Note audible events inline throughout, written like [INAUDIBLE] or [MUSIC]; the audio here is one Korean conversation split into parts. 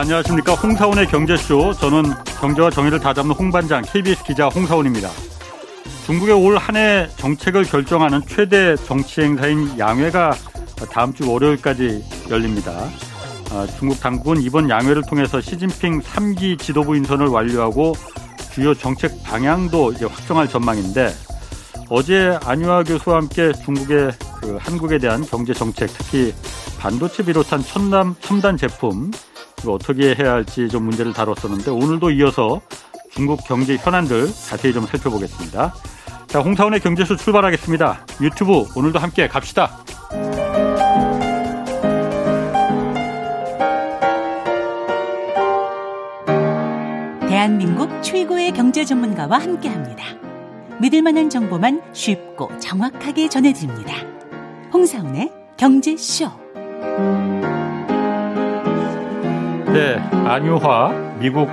네, 안녕하십니까. 홍사원의 경제쇼. 저는 경제와 정의를 다잡는 홍반장 KBS 기자 홍사원입니다. 중국의 올 한 해 정책을 결정하는 최대 정치 행사인 양회가 다음 주 월요일까지 열립니다. 아, 중국 당국은 이번 양회를 통해서 시진핑 3기 지도부 인선을 완료하고 주요 정책 방향도 이제 확정할 전망인데 어제 안유아 교수와 함께 중국의 그 한국에 대한 경제 정책 특히 반도체 비롯한 첨단 첨단 제품 어떻게 해야 할지 좀 문제를 다뤘었는데 오늘도 이어서 중국 경제 현안들 자세히 좀 살펴보겠습니다. 자, 홍사원의 경제쇼 출발하겠습니다. 유튜브 오늘도 함께 갑시다. 대한민국 최고의 경제 전문가와 함께 합니다. 믿을 만한 정보만 쉽고 정확하게 전해드립니다. 홍사원의 경제쇼. 네, 안유화 미국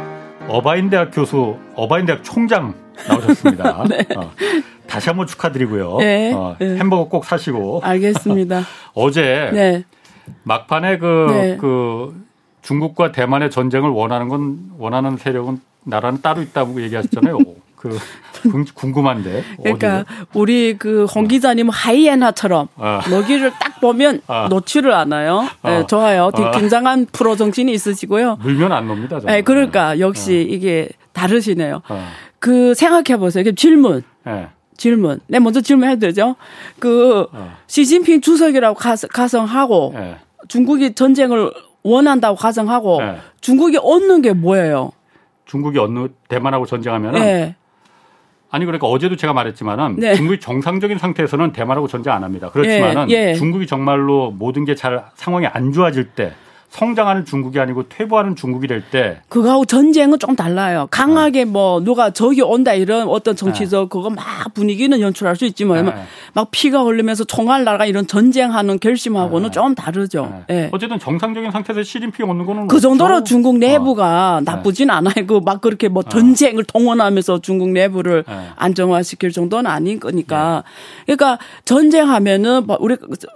어바인 대학 교수, 어바인 대학 총장 나오셨습니다. [LAUGHS] 네. 어, 다시 한번 축하드리고요. 네. 어, 네. 햄버거 꼭 사시고. 알겠습니다. [LAUGHS] 어제 네. 막판에 그, 네. 그 중국과 대만의 전쟁을 원하는 건 원하는 세력은 나라는 따로 있다고 얘기하셨잖아요. 그 궁금한데. 그러니까 어디로? 우리 그홍 기자님 하이에나처럼 아. 너기를 딱 보면 아. 놓지를 않아요. 네, 아. 좋아요. 되게 아. 굉장한 프로 정신이 있으시고요. 물면 안 놉니다. 네, 그러니까 역시 아. 이게 다르시네요. 아. 그 생각해 보세요. 질문. 네. 질문. 네, 먼저 질문해도 되죠? 그 시진핑 주석이라고 가정하고 네. 중국이 전쟁을 원한다고 가정하고 네. 중국이 얻는 게 뭐예요? 중국이 얻는 대만하고 전쟁하면은 네. 아니 그러니까 어제도 제가 말했지만은 네. 중국이 정상적인 상태에서는 대만하고 전쟁 안 합니다. 그렇지만은 예, 예. 중국이 정말로 모든 게 잘 상황이 안 좋아질 때 성장하는 중국이 아니고 퇴보하는 중국이 될 때 그거하고 전쟁은 좀 달라요. 강하게 네. 뭐 누가 저기 온다 이런 어떤 정치적 네. 그거 막 분위기는 연출할 수 있지만 네. 막 피가 흘리면서 총알 나가 이런 전쟁하는 결심하고는 네. 좀 다르죠. 네. 어쨌든 정상적인 상태에서 시진핑 오는 거는 그 정도로 중국 내부가 어. 나쁘진 않아요. 그 막 그렇게 뭐 어. 전쟁을 동원하면서 중국 내부를 안정화시킬 정도는 아닌 거니까. 그러니까 전쟁하면은 뭐 우리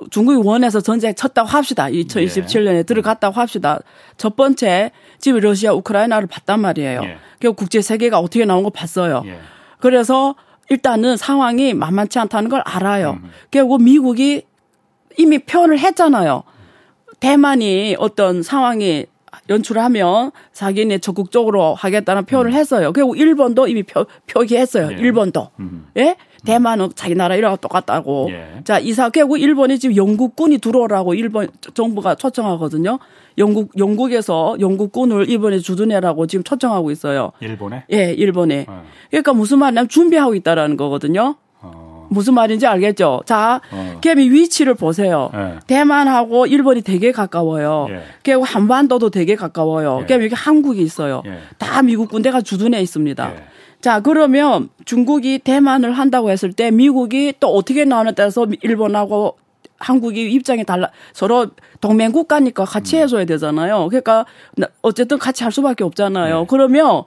중국이 원해서 전쟁 쳤다고 합시다. 2027년에 들어갔 봤다고 합시다. 첫 번째 지금 러시아 우크라이나를 봤단 말이에요. 예. 결국 국제 세계가 어떻게 나온 거 봤어요. 예. 그래서 일단은 상황이 만만치 않다는 걸 알아요. 음. 결국 미국이 이미 표현을 했잖아요. 대만이 어떤 상황이 연출하면 자기네 적극적으로 하겠다는 표현을 음. 했어요. 결국 일본도 이미 표, 표기했어요. 예. 일본도. 음. 예? 대만은 자기 나라 이랑 똑같다고. 예. 자, 이사 결국 일본이 지금 영국군이 들어오라고 일본 정부가 초청하거든요. 영국 영국에서 영국군을 일본에 주둔해라고 지금 초청하고 있어요. 일본에? 예, 일본에. 어. 그러니까 무슨 말이냐면 준비하고 있다라는 거거든요. 어. 무슨 말인지 알겠죠? 자, 어. 개미 위치를 보세요. 예. 대만하고 일본이 되게 가까워요. 예. 그리고 한반도도 되게 가까워요. 예. 그럼 여기 한국이 있어요. 예. 다 미국 군대가 주둔해 있습니다. 예. 자, 그러면 중국이 대만을 한다고 했을 때 미국이 또 어떻게 나오는 따라서 일본하고 한국이 입장이 달라 서로 동맹 국가니까 같이 음. 해줘야 되잖아요. 그러니까 어쨌든 같이 할 수밖에 없잖아요. 네. 그러면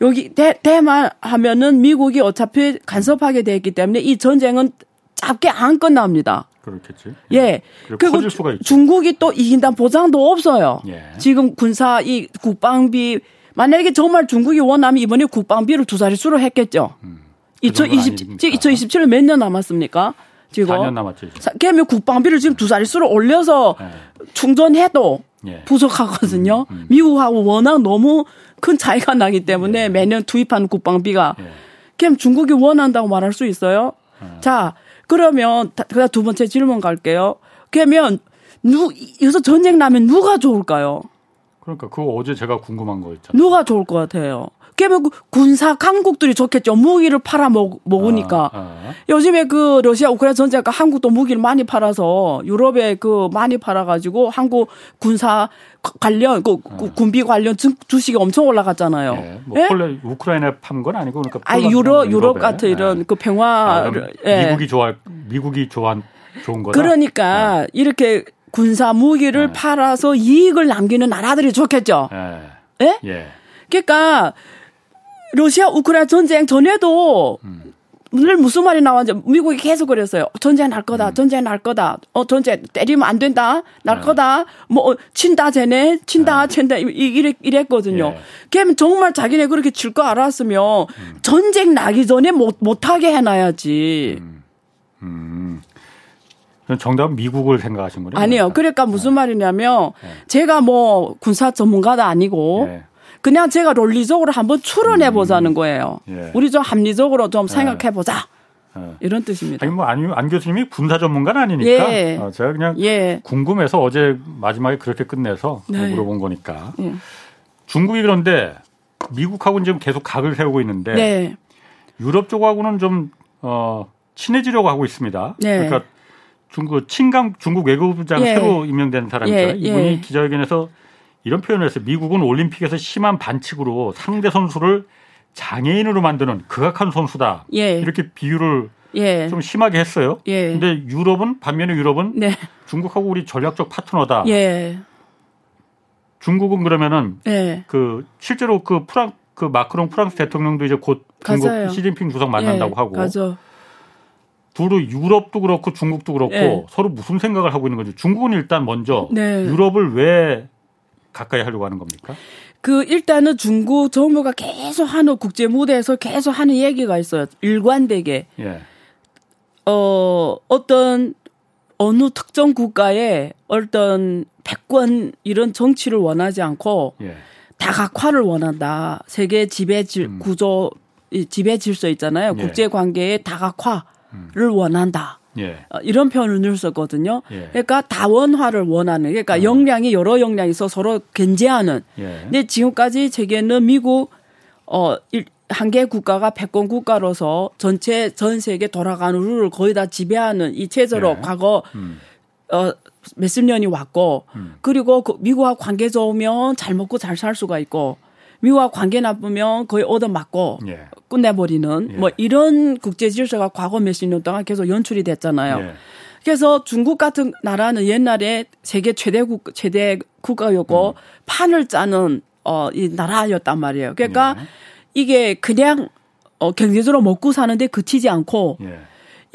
여기 대, 대만 하면은 미국이 어차피 간섭하게 돼 있기 때문에 이 전쟁은 짧게 안 끝납니다. 그렇겠지. 예. 그리고 중국이 또 이긴다는 보장도 없어요. 예. 지금 군사 이 국방비 만약에 정말 중국이 원하면 이번에 국방비를 두 자릿수로 했겠죠. 음, 2020, 2027년 몇년 남았습니까? 지금. 4년 남았죠. 그러면 국방비를 지금 두 자릿수로 올려서 네. 충전해도 예. 부족하거든요. 음, 음. 미국하고 워낙 너무 큰 차이가 나기 때문에 예. 매년 투입하는 국방비가. 예. 그럼 중국이 원한다고 말할 수 있어요? 예. 자, 그러면 그다음 두 번째 질문 갈게요. 그러면 누 여기서 전쟁 나면 누가 좋을까요? 그러니까 그거 어제 제가 궁금한 거 있잖아요. 누가 좋을 것 같아요? 그러면 그 군사 강국들이 좋겠죠. 무기를 팔아 먹, 먹으니까. 아, 아. 요즘에 그 러시아 우크라이나 전쟁가 한국도 무기를 많이 팔아서 유럽에 그 많이 팔아가지고 한국 군사 관련 그 아. 군비 관련 주식이 엄청 올라갔잖아요. 예, 뭐 예? 폴레 우크라이나에 판 건 아니고 그러니까 아 유럽 유럽 같은 이런 예. 그 평화 아, 예. 미국이 좋아 미국이 좋아 좋은 거다. 그러니까 예. 이렇게 군사 무기를 네. 팔아서 이익을 남기는 나라들이 좋겠죠. 네. 예? 예. 그러니까 러시아 우크라이나 전쟁 전에도 음. 늘 무슨 말이 나왔는지 미국이 계속 그랬어요. 전쟁 날 거다. 음. 전쟁 날 거다. 어 전쟁 때리면 안 된다. 날 네. 거다. 뭐 어, 친다 쟤네. 친다 네. 친다 이랬 이랬거든요. 예. 걔는 정말 자기네 그렇게 칠거 알았으면 음. 전쟁 나기 전에 못 못하게 해놔야지. 음. 음. 정답은 미국을 생각하신 거예요? 아니요. 그러니까 무슨 네. 말이냐면 네. 제가 뭐 군사 전문가도 아니고 네. 그냥 제가 논리적으로 한번 추론해 보자는 음. 거예요. 예. 우리 좀 합리적으로 좀 네. 생각해 보자. 예. 이런 뜻입니다. 아니 뭐 아니 안 교수님이 군사 전문가는 아니니까 예. 어, 제가 그냥 예. 궁금해서 어제 마지막에 그렇게 끝내서 네. 물어본 거니까. 예. 중국이 그런데 미국하고는 지금 계속 각을 세우고 있는데 네. 유럽 쪽하고는 좀 어, 친해지려고 하고 있습니다. 네. 그러니까 중국 친강 중국 외교부장 예. 새로 임명된 사람이죠. 예. 이분이 기자회견에서 이런 표현을 했어요. 미국은 올림픽에서 심한 반칙으로 상대 선수를 장애인으로 만드는 극악한 선수다. 예. 이렇게 비유를 예. 좀 심하게 했어요. 예. 근데 유럽은 반면에 유럽은 네. 중국하고 우리 전략적 파트너다. 예. 중국은 그러면은 예. 그 실제로 그 프랑 그 마크롱 프랑스 대통령도 이제 곧 중국 가자요. 시진핑 주석 만난다고 예. 하고 가죠. 두루 유럽도 그렇고 중국도 그렇고 예. 서로 무슨 생각을 하고 있는 거죠. 중국은 일단 먼저 네. 유럽을 왜 가까이 하려고 하는 겁니까? 그 일단은 중국 정부가 계속 하는 국제 무대에서 계속 하는 얘기가 있어요. 일관되게. 예. 어 어떤 어느 특정 국가의 어떤 패권 이런 정치를 원하지 않고 예. 다각화를 원한다. 세계 지배 질 음. 구조 지배 질서 있잖아요. 예. 국제 관계의 다각화 를 음. 원한다. 예. 어, 이런 표현을 썼거든요. 예. 그러니까 다원화를 원하는 그러니까 어. 역량이 여러 역량이 있어 서로 견제하는. 예. 근데 지금까지 세계는 미국 어 한 개 국가가 패권 국가로서 전체 전 세계 돌아가는 룰을 거의 다 지배하는 이 체제로 예. 과거 음. 어 몇십 년이 왔고 음. 그리고 그 미국과 관계 좋으면 잘 먹고 잘 살 수가 있고 미국과 관계 나쁘면 거의 얻어맞고 예. 끝내버리는 예. 뭐 이런 국제 질서가 과거 몇십 년 동안 계속 연출이 됐잖아요. 예. 그래서 중국 같은 나라는 옛날에 세계 최대 국 최대 국가였고 음. 판을 짜는 어 이 나라였단 말이에요. 그러니까 예. 이게 그냥 어 경제적으로 먹고 사는데 그치지 않고 예.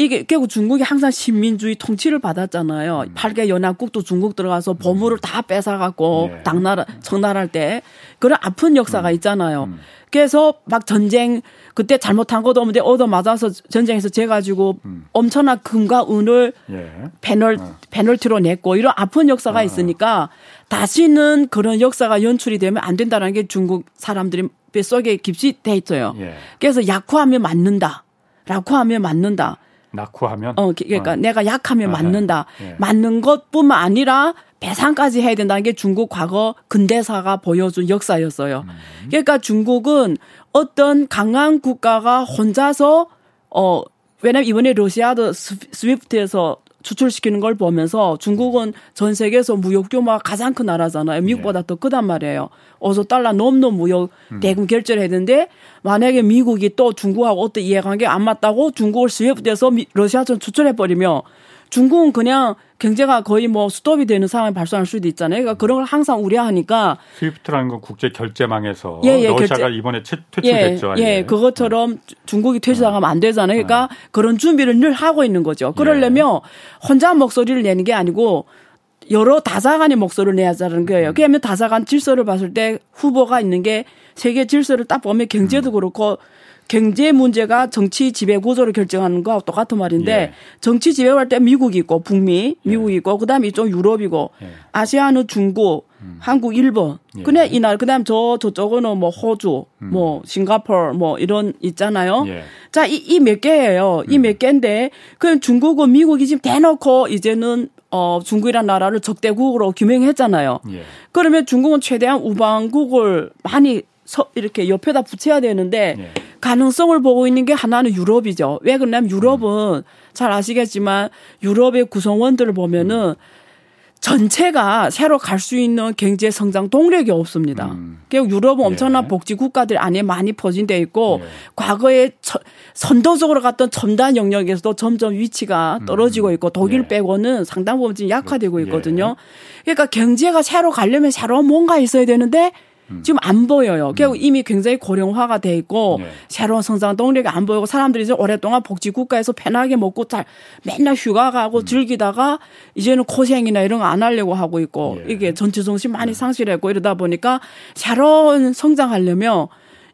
이게 결국 중국이 항상 식민주의 통치를 받았잖아요. 음. 8개 연합국도 중국 들어가서 보물을 음. 다 뺏어갖고 예. 당나라 청나라할 때 그런 아픈 역사가 음. 있잖아요. 음. 그래서 막 전쟁 그때 잘못한 것도 없는데 얻어 맞아서 전쟁에서 재가지고 음. 엄청난 금과 은을 예. 패널 어. 페널티로 냈고 이런 아픈 역사가 어. 있으니까 다시는 그런 역사가 연출이 되면 안 된다는 게 중국 사람들이 뱃속에 깊이 돼 있어요. 예. 그래서 약화하면 맞는다. 약화하면 맞는다. 낙후하면 어 그러니까 어. 내가 약하면 아, 맞는다. 예. 맞는 것뿐만 아니라 배상까지 해야 된다는 게 중국 과거 근대사가 보여준 역사였어요. 음. 그러니까 중국은 어떤 강한 국가가 혼자서 어 왜냐면 이번에 러시아도 스위프트에서 추출시키는 걸 보면서 중국은 전 세계에서 무역 규모가 가장 큰 나라잖아요. 미국보다 네. 더 크단 말이에요. 어서 달러 넘는 무역 음. 대금 결제를 했는데 만약에 미국이 또 중국하고 어떤 이해관계 안 맞다고 중국을 스위프트에서 러시아처럼 추출해버리면 중국은 그냥 경제가 거의 뭐 스톱이 되는 상황이 발생할 수도 있잖아요. 그러니까 그런 걸 항상 우려하니까. 스위프트라는 건 국제 결제망에서 예, 예, 러시아가 결제. 이번에 퇴 출됐죠. 예, 예, 그것처럼 중국이 퇴출당하면 안 되잖아요. 그러니까 네. 그런 준비를 늘 하고 있는 거죠. 그러려면 예. 혼자 목소리를 내는 게 아니고 여러 다사간의 목소리를 내야 하는 거예요. 음. 그러면 다사간 질서를 봤을 때 후보가 있는 게 세계 질서를 딱 보면 경제도 음. 그렇고 경제 문제가 정치 지배 구조를 결정하는 거하고 똑같은 말인데 예. 정치 지배할 때 미국이 있고 북미, 예. 미국이 있고 그다음에 이쪽 유럽이고 예. 아시아는 중국, 음. 한국, 일본. 예. 그냥 이날 그다음 저 저쪽은 뭐 호주, 음. 뭐 싱가포르 뭐 이런 있잖아요. 예. 자, 이 이 몇 개예요. 이몇 음. 개인데 그럼 중국은 미국이 지금 대놓고 이제는 어 중국이라는 나라를 적대국으로 규명했잖아요. 예. 그러면 중국은 최대한 우방국을 많이 서, 이렇게 옆에다 붙여야 되는데 예. 가능성을 보고 있는 게 하나는 유럽이죠. 왜 그러냐면 유럽은 음. 잘 아시겠지만 유럽의 구성원들을 보면은 음. 전체가 새로 갈 수 있는 경제 성장 동력이 없습니다. 음. 결국 유럽은 엄청난 예. 복지 국가들 안에 많이 퍼진돼 있고 예. 과거에 처, 선도적으로 갔던 첨단 영역에서도 점점 위치가 음. 떨어지고 있고 독일 예. 빼고는 상당 부분 지금 약화되고 예. 있거든요. 그러니까 경제가 새로 가려면 새로운 뭔가 있어야 되는데 음. 지금 안 보여요. 결국 음. 이미 굉장히 고령화가 돼 있고 네. 새로운 성장 동력이 안 보이고 사람들이 이제 오랫동안 복지 국가에서 편하게 먹고 잘 맨날 휴가 가고 음. 즐기다가 이제는 고생이나 이런 거 안 하려고 하고 있고 예. 이게 전체 정신 많이 네. 상실했고 이러다 보니까 새로운 성장하려면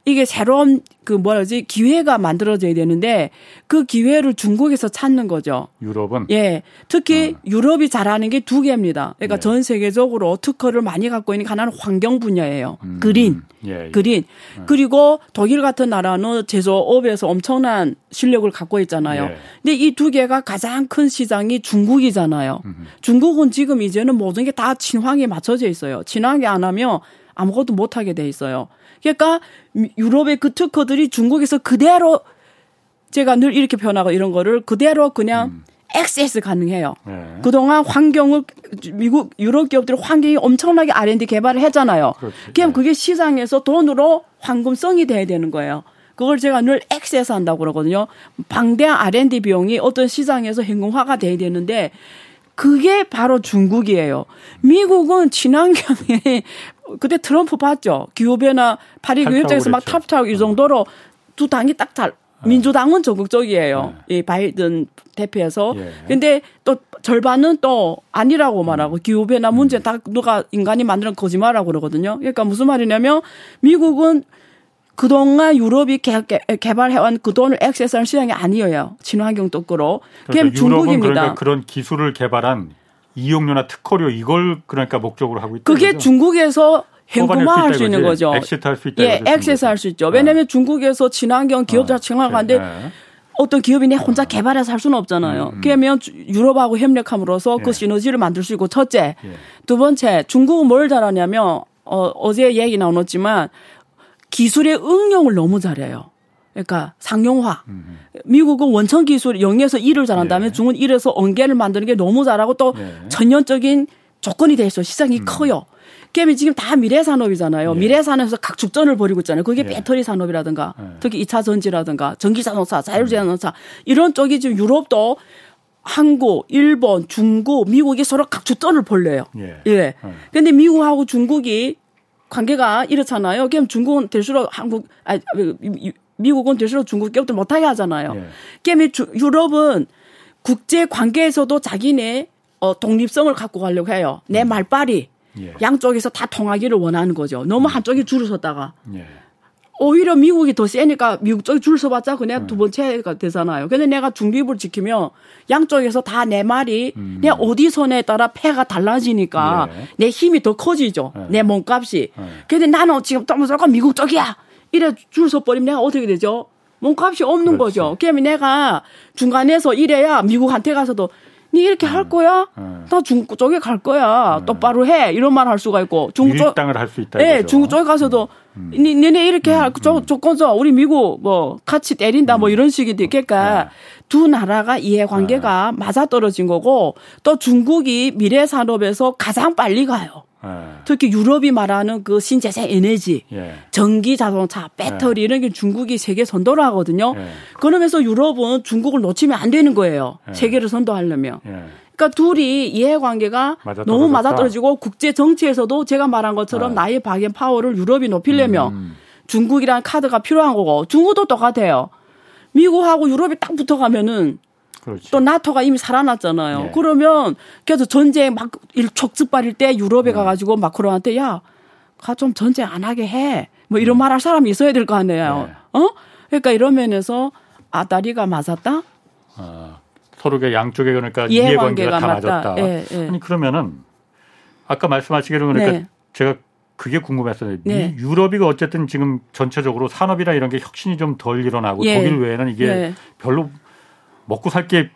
이게 새로운 그 뭐라지 기회가 만들어져야 되는데 그 기회를 중국에서 찾는 거죠. 유럽은 예 특히 어. 유럽이 잘하는 게 두 개입니다. 그러니까 네. 전 세계적으로 특허를 많이 갖고 있는 하나는 환경 분야예요. 음. 그린 예, 예. 그린 예. 그리고 독일 같은 나라는 제조업에서 엄청난 실력을 갖고 있잖아요. 예. 근데 이 두 개가 가장 큰 시장이 중국이잖아요. 음. 중국은 지금 이제는 모든 게 다 친환경에 맞춰져 있어요. 친환경 안 하면 아무것도 못 하게 돼 있어요. 그러니까 유럽의 그 특허들이 중국에서 그대로 제가 늘 이렇게 표현하고 이런 거를 그대로 그냥 음. 액세스 가능해요. 네. 그동안 환경을 미국 유럽 기업들이 환경이 엄청나게 R&D 개발을 했잖아요. 그렇지. 그냥 네. 그게 시장에서 돈으로 황금성이 돼야 되는 거예요. 그걸 제가 늘 액세스 한다고 그러거든요. 방대한 R&D 비용이 어떤 시장에서 현금화가 돼야 되는데 그게 바로 중국이에요. 미국은 친환경에 [LAUGHS] 그때 트럼프 봤죠. 기후변화 파리 교협장에서 막 탑탑 이 어. 정도로 두 당이 딱 잘. 어. 민주당은 적극적이에요. 네. 이 바이든 대표에서. 예. 근데 또 절반은 또 아니라고 말하고 음. 기후변화 문제 다 누가 인간이 만드는 거짓말이라고 그러거든요. 그러니까 무슨 말이냐면 미국은 그동안 유럽이 개, 개 발해온 그 돈을 액세스하는 시장이 아니에요. 친환경 쪽으로. 그러니까 중국입니다. 그러니까 그런 기술을 개발한 이용료나 특허료 이걸 그러니까 목적으로 하고 있다. 그게 거죠? 중국에서 현금화할 수, 있는 거죠. exit 할수 있다. 예, exit 할 수 있죠. 왜냐하면 네. 중국에서 친환경 기업자 어, 친환경한데 네. 어떤 기업이 내 혼자 어. 개발해서 할 수는 없잖아요. 음, 음. 그러면 유럽하고 협력함으로써 그 예. 그 시너지를 만들 수 있고 첫째, 예. 두 번째 중국은 뭘 잘하냐면 어, 어제 얘기 나눴지만 기술의 응용을 너무 잘해요. 그러니까 상용화. 음. 미국은 원천 기술 영에서 일을 잘한다면 예. 중은 일에서 언개를 만드는 게 너무 잘하고 또 예. 전년적인 조건이 돼 있어 시장이 음. 커요. 그게 지금 다 미래 산업이잖아요. 예. 미래 산업에서 각 축전을 벌이고 있잖아요. 그게 예. 배터리 산업이라든가 예. 특히 2차 전지라든가 전기 자동차, 자율 자동차 이런 쪽이 지금 유럽도 한국, 일본, 중국, 미국이 서로 각축전을 벌려요. 예. 예. 예. 근데 미국하고 중국이 관계가 이렇잖아요. 그럼 중국은 될수록 한국, 아, 미국은 될수록 중국 기업들 못하게 하잖아요. 예. 그러면 유럽은 국제 관계에서도 자기네 어, 독립성을 갖고 가려고 해요. 내 음. 말빨이 예. 양쪽에서 다 통하기를 원하는 거죠. 너무 음. 한쪽이 줄을 섰다가. 예. 오히려 미국이 더 세니까 미국 쪽이 줄 서봤자 그냥 음. 두 번째가 되잖아요. 근데 내가 중립을 지키면 양쪽에서 다 내 말이 음. 내 어디 선에 따라 패가 달라지니까 예. 내 힘이 더 커지죠. 예. 내 몸값이. 예. 근데 나는 지금 또 무조건 미국 쪽이야. 이래 줄 서버리면 내가 어떻게 되죠? 몸값이 없는 그렇지. 거죠. 그러면 내가 중간에서 이래야 미국한테 가서도 니 이렇게 음. 할 거야? 음. 나 중국 쪽에 갈 거야. 음. 똑바로 해. 이런 말 할 수가 있고. 중국 쪽 땅을 할 수 있다. 네, 중국 쪽에 가서도 음. 니 니네 이렇게 할 조, 조건서 우리 미국 뭐 같이 때린다 뭐 이런 식이 되니까 네. 두 나라가 이해 관계가 네. 맞아 떨어진 거고 또 중국이 미래 산업에서 가장 빨리 가요. 네. 특히 유럽이 말하는 그 신재생 에너지, 예. 전기 자동차, 배터리 예. 이런 게 중국이 세계 선도를 하거든요. 예. 그러면서 유럽은 중국을 놓치면 안 되는 거예요. 예. 세계를 선도하려면. 예. 그러니까 둘이 이해관계가 너무 맞아떨어지고 국제 정치에서도 제가 말한 것처럼 아. 나의 박앤 파워를 유럽이 높이려면 음. 중국이라는 카드가 필요한 거고 중국도 똑같아요. 미국하고 유럽이 딱 붙어가면은 그렇지. 또 나토가 이미 살아났잖아요. 네. 그러면 그래서 전쟁 막 일촉즉발일 때 유럽에 네. 가가지고 마크로한테 야, 가 좀 전쟁 안 하게 해. 뭐 이런 음. 말할 사람이 있어야 될 거 아니에요. 네. 어? 그러니까 이런 면에서 아다리가 맞았다. 아, 서로가 양쪽에 그러니까 이해관계가, 다 맞다. 맞았다. 예, 예. 아니 그러면은 아까 말씀하시기로 그러니까 네. 제가 그게 궁금했어요. 네. 유럽이 어쨌든 지금 전체적으로 산업이나 이런 게 혁신이 좀 덜 일어나고 예. 독일 외에는 이게 예. 별로 먹고 살 게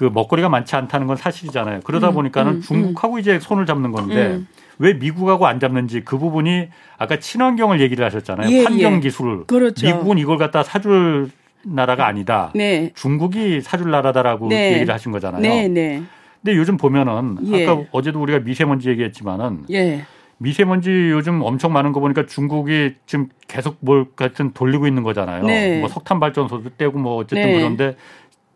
그 먹거리가 많지 않다는 건 사실이잖아요. 그러다 음, 보니까는 음, 중국하고 음. 이제 손을 잡는 건데 음. 왜 미국하고 안 잡는지 그 부분이 아까 친환경을 얘기를 하셨잖아요. 예, 환경 예. 기술을 그렇죠. 미국은 이걸 갖다 사줄 나라가 아니다. 네. 중국이 사줄 나라다라고 네. 얘기를 하신 거잖아요. 네, 네. 근데 요즘 보면은 예. 아까 어제도 우리가 미세먼지 얘기했지만은 예. 미세먼지 요즘 엄청 많은 거 보니까 중국이 지금 계속 뭘 같은 돌리고 있는 거잖아요. 네. 뭐 석탄 발전소도 떼고 뭐 어쨌든 네. 그런데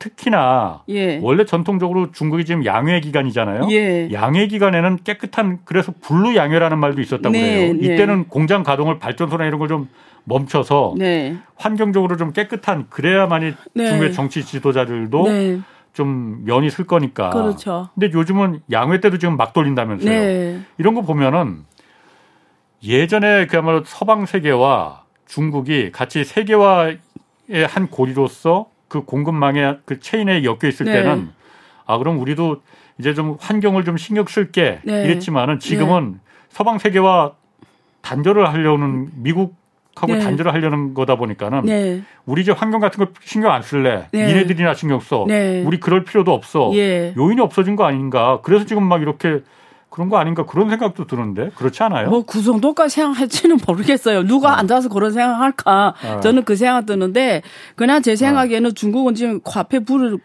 특히나 예. 원래 전통적으로 중국이 지금 양회 기간이잖아요. 예. 양회 기간에는 깨끗한 그래서 blue 양회라는 말도 있었다고 네, 그래요. 네. 이때는 공장 가동을 발전소나 이런 걸 좀 멈춰서 네. 환경적으로 좀 깨끗한 그래야만이 네. 중국의 정치 지도자들도 네. 좀 면이 쓸 거니까. 그렇죠. 근데 요즘은 양회 때도 지금 막 돌린다면서요. 네. 이런 거 보면은 예전에 그야말로 서방 세계와 중국이 같이 세계화의 한 고리로서 그 공급망에 그 체인에 엮여 있을 네. 때는 아 그럼 우리도 이제 좀 환경을 좀 신경 쓸게 네. 이랬지만은 지금은 네. 서방 세계와 단절을 하려는 미국 하고 네. 단절을 하려는 거다 보니까는 네. 우리 이제 환경 같은 거 신경 안 쓸래. 네. 니네들이나 신경 써. 네. 우리 그럴 필요도 없어. 예. 요인이 없어진 거 아닌가. 그래서 지금 막 이렇게 그런 거 아닌가 그런 생각도 드는데 그렇지 않아요? 뭐 그 정도까지 생각할지는 모르겠어요. 누가 네. 앉아서 그런 생각할까? 네. 저는 그 생각 드는데 그냥 제 생각에는 네. 중국은 지금 과폐 불을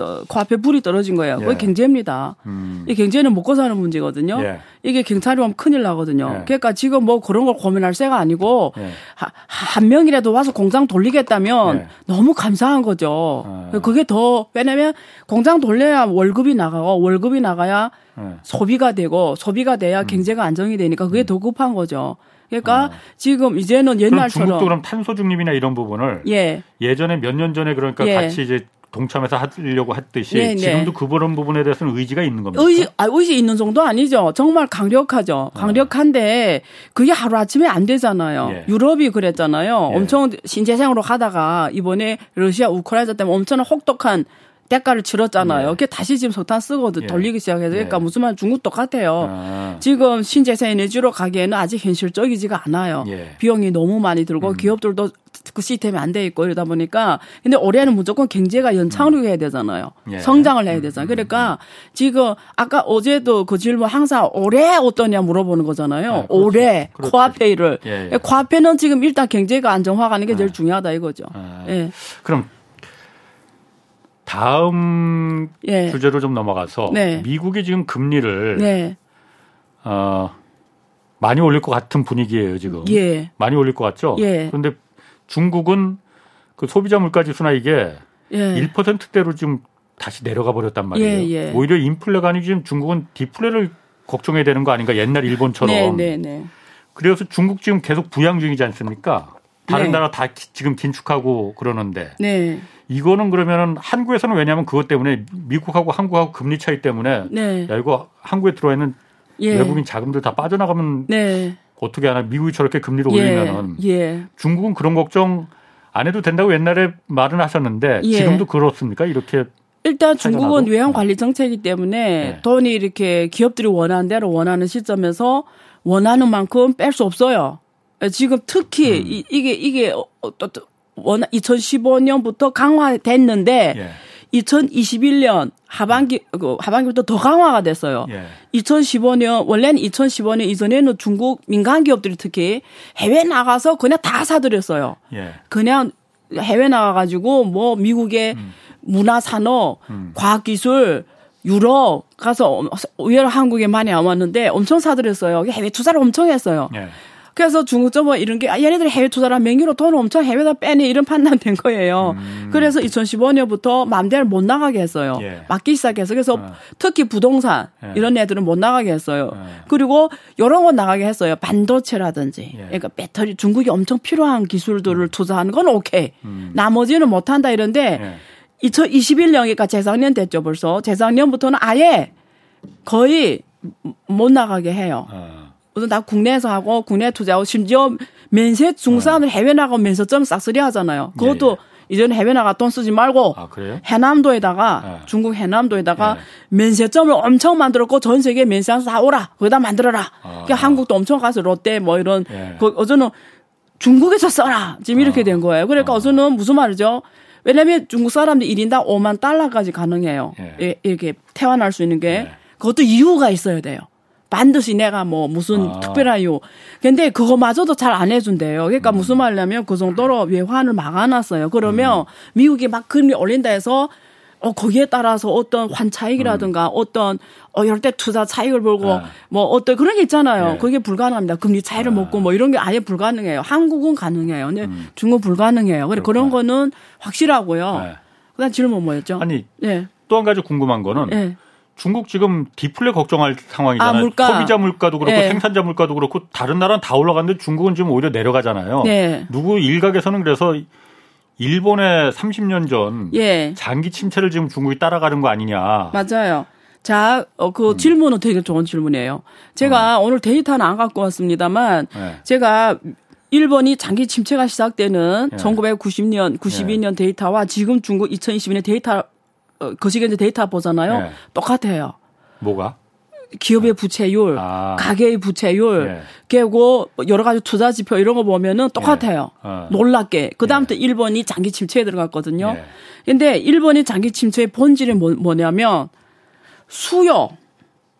어, 과폐 불이 떨어진 거예요. 그게 예. 경제입니다. 음. 이 경제는 먹고 사는 문제거든요. 예. 이게 경찰이 오면 큰일 나거든요. 예. 그러니까 지금 뭐 그런 걸 고민할 새가 아니고 예. 하, 한 명이라도 와서 공장 돌리겠다면 예. 너무 감사한 거죠. 어. 그게 더 왜냐면 공장 돌려야 월급이 나가고 월급이 나가야 예. 소비가 되고 소비가 돼야 음. 경제가 안정이 되니까 그게 음. 더 급한 거죠. 그러니까 어. 지금 이제는 옛날처럼 중국도 그럼 탄소 중립이나 이런 부분을 예. 예전에 몇 년 전에 그러니까 예. 같이 이제 동참해서 하려고 했듯이 네네. 지금도 그런 부분에 대해서는 의지가 있는 겁니다. 의지, 아, 의지 있는 정도 아니죠. 정말 강력하죠. 아. 강력한데 그게 하루 아침에 안 되잖아요. 예. 유럽이 그랬잖아요. 예. 엄청 신재생으로 하다가 이번에 러시아 우크라이나 때문에 엄청난 혹독한 대가를 치렀잖아요. 예. 그게 다시 지금 석탄 쓰고 예. 돌리기 시작해서 그러니까 예. 무슨 말 중국 똑같아요. 아. 지금 신재생 에너지로 가기에는 아직 현실적이지가 않아요. 예. 비용이 너무 많이 들고 음. 기업들도 그 시스템이 안 돼 있고 이러다 보니까 근데 올해는 무조건 경제가 연착륙 해야 되잖아요. 예. 성장을 해야 되잖아요. 음, 그러니까 음, 음. 지금 아까 어제도 그 질문 항상 올해 어떠냐 물어보는 거잖아요. 네, 올해 그렇죠. 코앞회의를 예, 예. 코앞에는 지금 일단 경제가 안정화가는 게 제일 아. 중요하다 이거죠. 아. 예. 그럼 다음 예. 주제로 좀 넘어가서 네. 미국이 지금 금리를 네. 어, 많이 올릴 것 같은 분위기예요 지금. 예. 많이 올릴 것 같죠. 예. 그런데 중국은 그 소비자 물가 지수나 이게 예. 1%대로 지금 다시 내려가 버렸단 말이에요. 예, 예. 오히려 인플레가 아니고 지금 중국은 디플레를 걱정해야 되는 거 아닌가 옛날 일본처럼. 네, 네, 네. 그래서 중국 지금 계속 부양 중이지 않습니까? 다른 네. 나라 다 지금 긴축하고 그러는데 네. 이거는 그러면은 한국에서는 왜냐하면 그것 때문에 미국하고 한국하고 금리 차이 때문에 네. 야 이거 한국에 들어와 있는 예. 외국인 자금들 다 빠져나가면 네. 어떻게 하나 미국이 저렇게 금리를 예. 올리면은 예. 중국은 그런 걱정 안 해도 된다고 옛날에 말은 하셨는데 예. 지금도 그렇습니까? 이렇게 일단 중국은 외환 관리 정책이기 때문에 네. 돈이 이렇게 기업들이 원하는 대로 원하는 시점에서 원하는 만큼 뺄 수 없어요. 지금 특히 음. 이, 이게 이게 어, 어, 원 2015년부터 강화됐는데 예. 2021년 하반기 그 하반기부터 더 강화가 됐어요. 예. 2015년 원래는 2015년 이전에는 중국 민간 기업들이 특히 해외 나가서 그냥 다 사들였어요. 예. 그냥 해외 나가가지고 뭐 미국의 음. 문화 산업, 음. 과학 기술 유럽 가서 의외로 한국에 많이 안 왔는데 엄청 사들였어요. 해외 투자를 엄청 했어요. 예. 그래서 중국점 뭐 이런 게 아, 얘네들이 해외 투자랑 명의로 돈을 엄청 해외다 빼네 이런 판단 된 거예요. 음. 그래서 2015년부터 마음대로 못 나가게 했어요. 예. 막기 시작해서 그래서 어. 특히 부동산 예. 이런 애들은 못 나가게 했어요. 예. 그리고 이런 건 나가게 했어요. 반도체라든지 예. 그러니까 배터리 중국이 엄청 필요한 기술들을 음. 투자하는 건 오케이. 음. 나머지는 못 한다 이런데 2021년이니까 재작년 됐죠 벌써. 재작년부터는 아예 거의 못 나가게 해요. 어. 다 국내에서 하고 국내 투자하고 심지어 면세 중산을 네. 해외 나가면 면세점 싹쓸이 하잖아요. 그것도 예, 예. 이제는 해외 나가 돈 쓰지 말고 아, 해남도에다가 네. 중국 해남도에다가 네. 면세점을 엄청 만들었고 전 세계 면세점 다 오라 거기다 만들어라. 아. 그러니까 한국도 엄청 가서 롯데 뭐 이런 네. 그 어제는 중국에서 써라 지금 이렇게 아. 된 거예요. 그러니까 아. 어제는 무슨 말이죠? 왜냐면 중국 사람들 1인당 5만 달러까지 가능해요. 예. 이렇게 태환할 수 있는 게 그것도 이유가 있어야 돼요. 반드시 내가 뭐 무슨 아. 특별한 이유. 근데 그거마저도 잘 안 해준대요. 그러니까 음. 무슨 말이냐면 그 정도로 외환을 막아놨어요. 그러면 음. 미국이 막 금리 올린다 해서 어, 거기에 따라서 어떤 환 차익이라든가 음. 어떤 어, 때 투자 차익을 벌고 네. 뭐 어떤 그런 게 있잖아요. 네. 그게 불가능합니다. 금리 차이를 네. 먹고 뭐 이런 게 아예 불가능해요. 한국은 가능해요. 근데 음. 중국 불가능해요. 그래 그런 거는 확실하고요. 네. 그다음 질문 뭐였죠? 아니 예. 또한 가지 궁금한 거는 예. 중국 지금 디플레 걱정할 상황이잖아요. 아, 물가. 소비자 물가도 그렇고 네. 생산자 물가도 그렇고 다른 나라는 다 올라갔는데 중국은 지금 오히려 내려가잖아요. 네. 누구 일각에서는 그래서 일본의 30년 전 예. 장기 침체를 지금 중국이 따라가는 거 아니냐. 맞아요. 자, 어, 그 음. 질문은 되게 좋은 질문이에요. 제가 어. 오늘 데이터는 안 갖고 왔습니다만 네. 제가 일본이 장기 침체가 시작되는 예. 1990년, 92년 예. 데이터와 지금 중국 2022년 데이터 어, 거시경제 데이터 보잖아요. 예. 똑같아요. 뭐가? 기업의 부채율, 아. 가계의 부채율, 예. 그리고 여러 가지 투자 지표 이런 거 보면은 똑같아요. 예. 어. 놀랍게. 그다음부터 예. 일본이 장기 침체에 들어갔거든요. 예. 근데 일본이 장기 침체의 본질이 뭐, 뭐냐면 수요,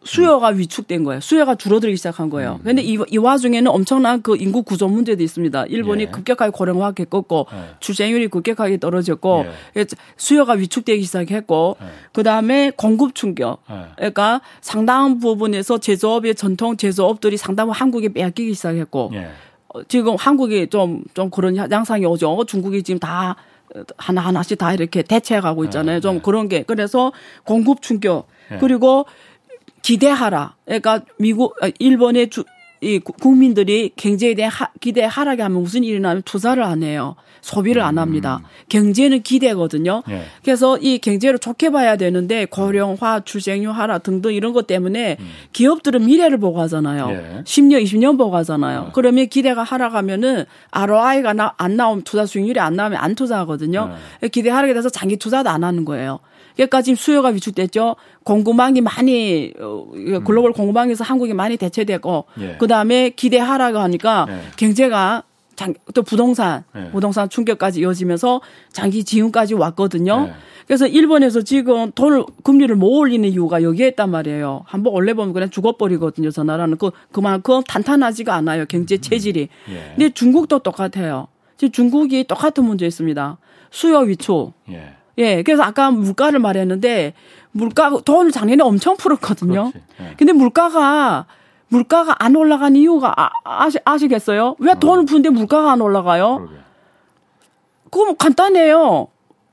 수요가 위축된 거예요. 수요가 줄어들기 시작한 거예요. 음. 근데 이, 이 와중에는 엄청난 그 인구 구조 문제도 있습니다. 일본이 예. 급격하게 고령화했고 예. 출생률이 급격하게 떨어졌고 예. 수요가 위축되기 시작했고 예. 그다음에 공급 충격. 예. 그러니까 상당한 부분에서 제조업의 전통 제조업들이 상당히 한국에 빼앗기기 시작했고 예. 어, 지금 한국이 좀 좀 그런 양상이 오죠. 중국이 지금 다 하나 하나씩 다 이렇게 대체해 가고 있잖아요. 좀 그런 게 그래서 공급 충격 그리고 기대하라. 그러니까 미국, 아, 일본의 주, 이 국민들이 경제에 대한 하, 기대 하락이 하면 무슨 일이 나면 투자를 안 해요. 소비를 안 합니다. 음. 경제는 기대거든요. 예. 그래서 이 경제를 좋게 봐야 되는데 고령화, 출생률 하락 등등 이런 것 때문에 음. 기업들은 미래를 보고 하잖아요. 예. 10년, 20년 보고 하잖아요. 예. 그러면 기대가 하락하면은 ROI가 나, 안 나오면 투자 수익률이 안 나오면 안 투자하거든요. 예. 기대 하락이 돼서 장기 투자도 안 하는 거예요. 지금 수요가 위축됐죠. 공급망이 많이 어, 글로벌 공급망에서 한국이 많이 대체되고 예. 그다음에 기대 하라고 하니까 예. 경제가 장, 또 부동산 예. 부동산 충격까지 이어지면서 장기 지금까지 왔거든요. 예. 그래서 일본에서 지금 돈을 금리를 못 올리는 이유가 여기에 있단 말이에요. 한번 올려 보면 그냥 죽어버리거든요. 저 나라는 그 그만큼 탄탄하지가 않아요. 경제 음. 체질이. 예. 근데 중국도 똑같아요. 지금 중국이 똑같은 문제 있습니다. 수요 위축. 예. 예, 그래서 아까 물가를 말했는데 물가 돈을 작년에 엄청 풀었거든요. 예. 근데 물가가 물가가 안 올라간 이유가 아, 아시, 아시겠어요? 왜 돈을 푸는데 물가가 안 올라가요? 그러게. 그거 간단해요.